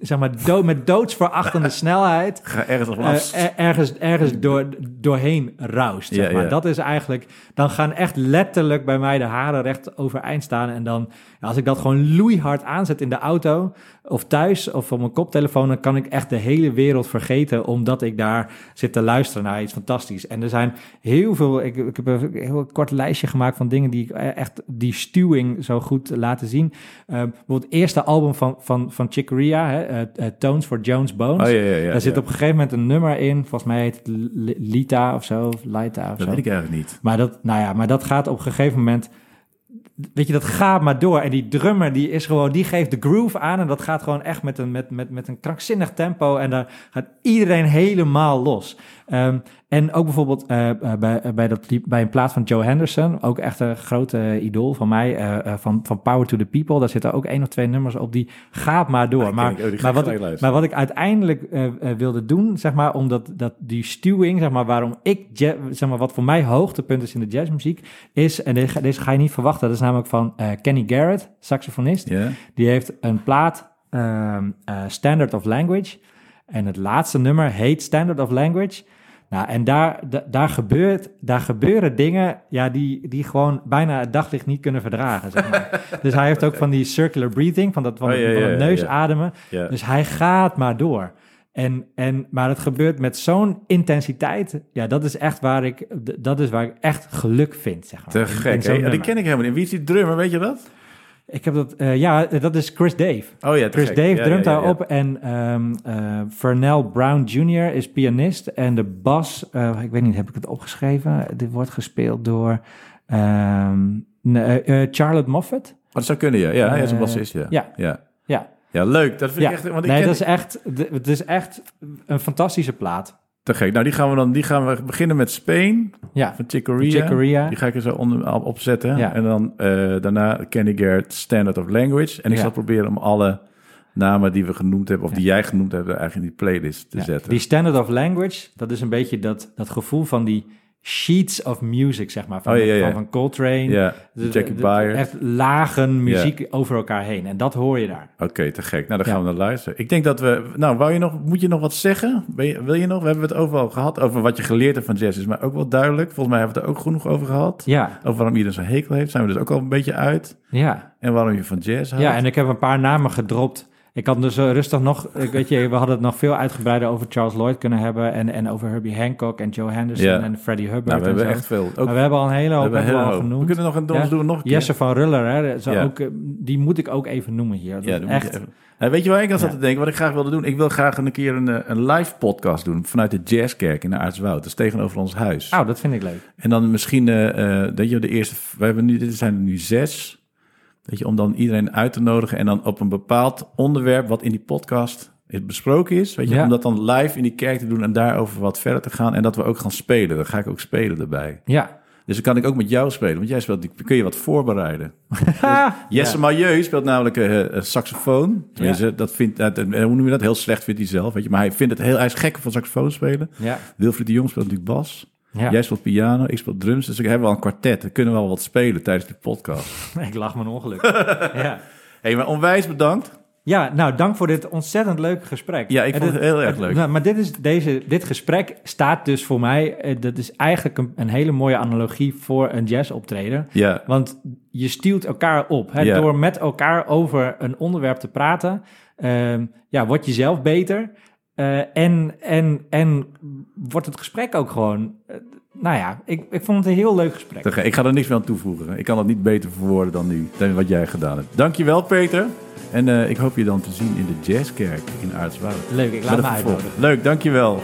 zeg maar, dood, met doodsverachtende snelheid. Ga ergens eh, er- ergens ergens door, doorheen raust. Zeg maar. Dat is eigenlijk, dan gaan echt letterlijk bij mij de haren recht overeind staan. En dan, als ik dat gewoon loeihard aanzet in de auto of thuis of op mijn koptelefoon, dan kan ik echt de hele wereld vergeten, omdat ik daar zit te luisteren naar iets fantastisch. En er zijn heel veel, ik, ik heb een heel kort lijstje gemaakt van dingen die ik eh, echt die stuwing zo goed laten zien. Eh, bijvoorbeeld het eerste album van, van, van Chick Corea, hè, eh, Tones for Jones Bones. Oh ja, ja, ja. Daar zit op een gegeven moment een nummer in. Volgens mij heet het Li- Lita of zo, of Lita of Dat zo. weet ik eigenlijk niet. Maar dat, nou ja, maar dat gaat op een gegeven moment. Weet je, dat gaat maar door. En die drummer, die is gewoon, die geeft de groove aan. En dat gaat gewoon echt met een, met, met, met een krankzinnig tempo. En daar gaat iedereen helemaal los. Ehm, en ook bijvoorbeeld eh, eh, bij, eh, bij, dat, bij een plaat van Joe Henderson. Ook echt een grote idool van mij. van, van Power to the People. Daar zitten ook één of twee nummers op. Die gaat maar door. Ah, maar, ik. Oh, maar, wat ik, maar wat ik uiteindelijk wilde doen, zeg maar, omdat dat, die stuwing, zeg maar, waarom ik, zeg maar, wat voor mij hoogtepunt is in de jazzmuziek, is, en deze, ga- deze ga je niet verwachten, dat is namelijk van Kenny Garrett, saxofonist. Die heeft een plaat, ehm, eh, Standard of Language. En het laatste nummer heet Standard of Language. Nou, en daar, da- daar, gebeurt, daar gebeuren dingen ja, die, die gewoon bijna het daglicht niet kunnen verdragen. Zeg maar. dus hij heeft ook van die circular breathing, van dat van, Oh, ja, van ja, het neus ademen. Dus hij gaat maar door. En, en, maar het gebeurt met zo'n intensiteit. Ja, dat is echt waar ik, dat is waar ik echt geluk vind. Zeg maar, Te gek. die ken ik helemaal niet. Wie is die drummer, weet je dat? Ik heb dat, eh, ja, dat is Chris Dave. Oh ja, Chris gek. Dave Ja, drumt ja, ja, daarop en eh, Vernell Brown Jr. is pianist en de bas, eh, ik weet niet, heb ik het opgeschreven? Dit wordt gespeeld door ehm, eh, eh, Charlotte Moffat. Oh, dat zou kunnen, ja. Ja, hij is een bassist, ja. ja. ja. Ja, leuk. Dat vind ik echt... Want ik nee, ken- dat is echt, het is echt een fantastische plaat. Te gek. Nou, die gaan we dan die gaan we beginnen met Spain Ja, van Corea. Die ga ik er zo onder, op- opzetten. Ja. En dan eh, daarna Kenny Garrett, Standard of Language. En ik Ja. zal proberen om alle namen die we genoemd hebben, of die jij genoemd hebt, eigenlijk in die playlist te zetten. Die standard of language, dat is een beetje dat, dat gevoel van die sheets of music, zeg maar. Van, Oh, ja, ja, ja. van, van Coltrane. ja, De- Jackie Byers. Echt lagen muziek over elkaar heen. En dat hoor je daar. Oké, te gek. Nou, dan gaan we naar luisteren. Ik denk dat we... Nou, wou je nog, moet je nog wat zeggen? Ben je, wil je nog? We hebben het overal gehad. Over wat je geleerd hebt van jazz is maar ook wel duidelijk. Volgens mij hebben we het er ook genoeg over gehad. Ja, Over waarom iedereen zo'n hekel heeft. Zijn we dus ook al een beetje uit. ja. En waarom je van jazz houdt. Ja, en ik heb een paar namen gedropt Ik had dus eh, rustig nog, ik weet je, we hadden het nog veel uitgebreider over Charles Lloyd kunnen hebben en, en over Herbie Hancock en Joe Henderson Ja. en Freddie Hubbard. Nou, we en hebben zo. echt veel. Ook, maar we hebben al een hele hoop hebben hebben we al hoop. genoemd. We kunnen nog een, Ja. doen nog een keer. Jesse van Ruller, hè, zo Ja. ook, eh, die moet ik ook even noemen hier. Dat Ja, echt. even- Nou, weet je waar ik aan zat te denken? Wat ik graag wilde doen? Ik wil graag een keer een, eh, een live podcast doen vanuit de Jazzkerk in de Aartswoud. Dat is tegenover ons huis. Oh, dat vind ik leuk. En dan misschien, dat je de eerste, we hebben nu, dit zijn er nu zes. Weet je, om dan iedereen uit te nodigen en dan op een bepaald onderwerp wat in die podcast is besproken is. Weet je, Ja. om dat dan live in die kerk te doen en daarover wat verder te gaan. En dat we ook gaan spelen. Dan ga ik ook spelen erbij. Ja. Dus dan kan ik ook met jou spelen, want jij speelt, kun je wat voorbereiden. Jesse Ja. Speelt namelijk eh, eh, saxofoon. Dat vindt, eh, hoe noem je dat? Heel slecht vindt hij zelf, weet je. Maar hij vindt het heel, hij is gek van saxofoon spelen. Ja. Wilfried de Jong speelt natuurlijk bas. Ja. Jij speelt piano, ik speel drums. Dus ik heb wel een kwartet. Dan kunnen we wel wat spelen tijdens de podcast. Ik lach mijn ongeluk. ja. hey, maar onwijs bedankt. Ja, nou, dank voor dit ontzettend leuke gesprek. Ja, ik vond dit- het heel erg leuk. Nou, maar dit, is, deze, dit gesprek staat dus voor mij... eh, dat is eigenlijk een, een hele mooie analogie voor een jazzoptreden. Ja, Want je stuwt elkaar op. Hè? Ja. Door met elkaar over een onderwerp te praten... ehm, ja, word je zelf beter. Eh, en, en, en wordt het gesprek ook gewoon... eh, nou ja, ik, ik vond het een heel leuk gesprek. ik ga er niks meer aan toevoegen. Ik kan het niet beter verwoorden dan nu, dan wat jij gedaan hebt. Dankjewel, Peter. En eh, ik hoop je dan te zien in de Jazzkerk in Aartswoud. Leuk, ik laat me vervolg. uitnodigen. Leuk, dankjewel.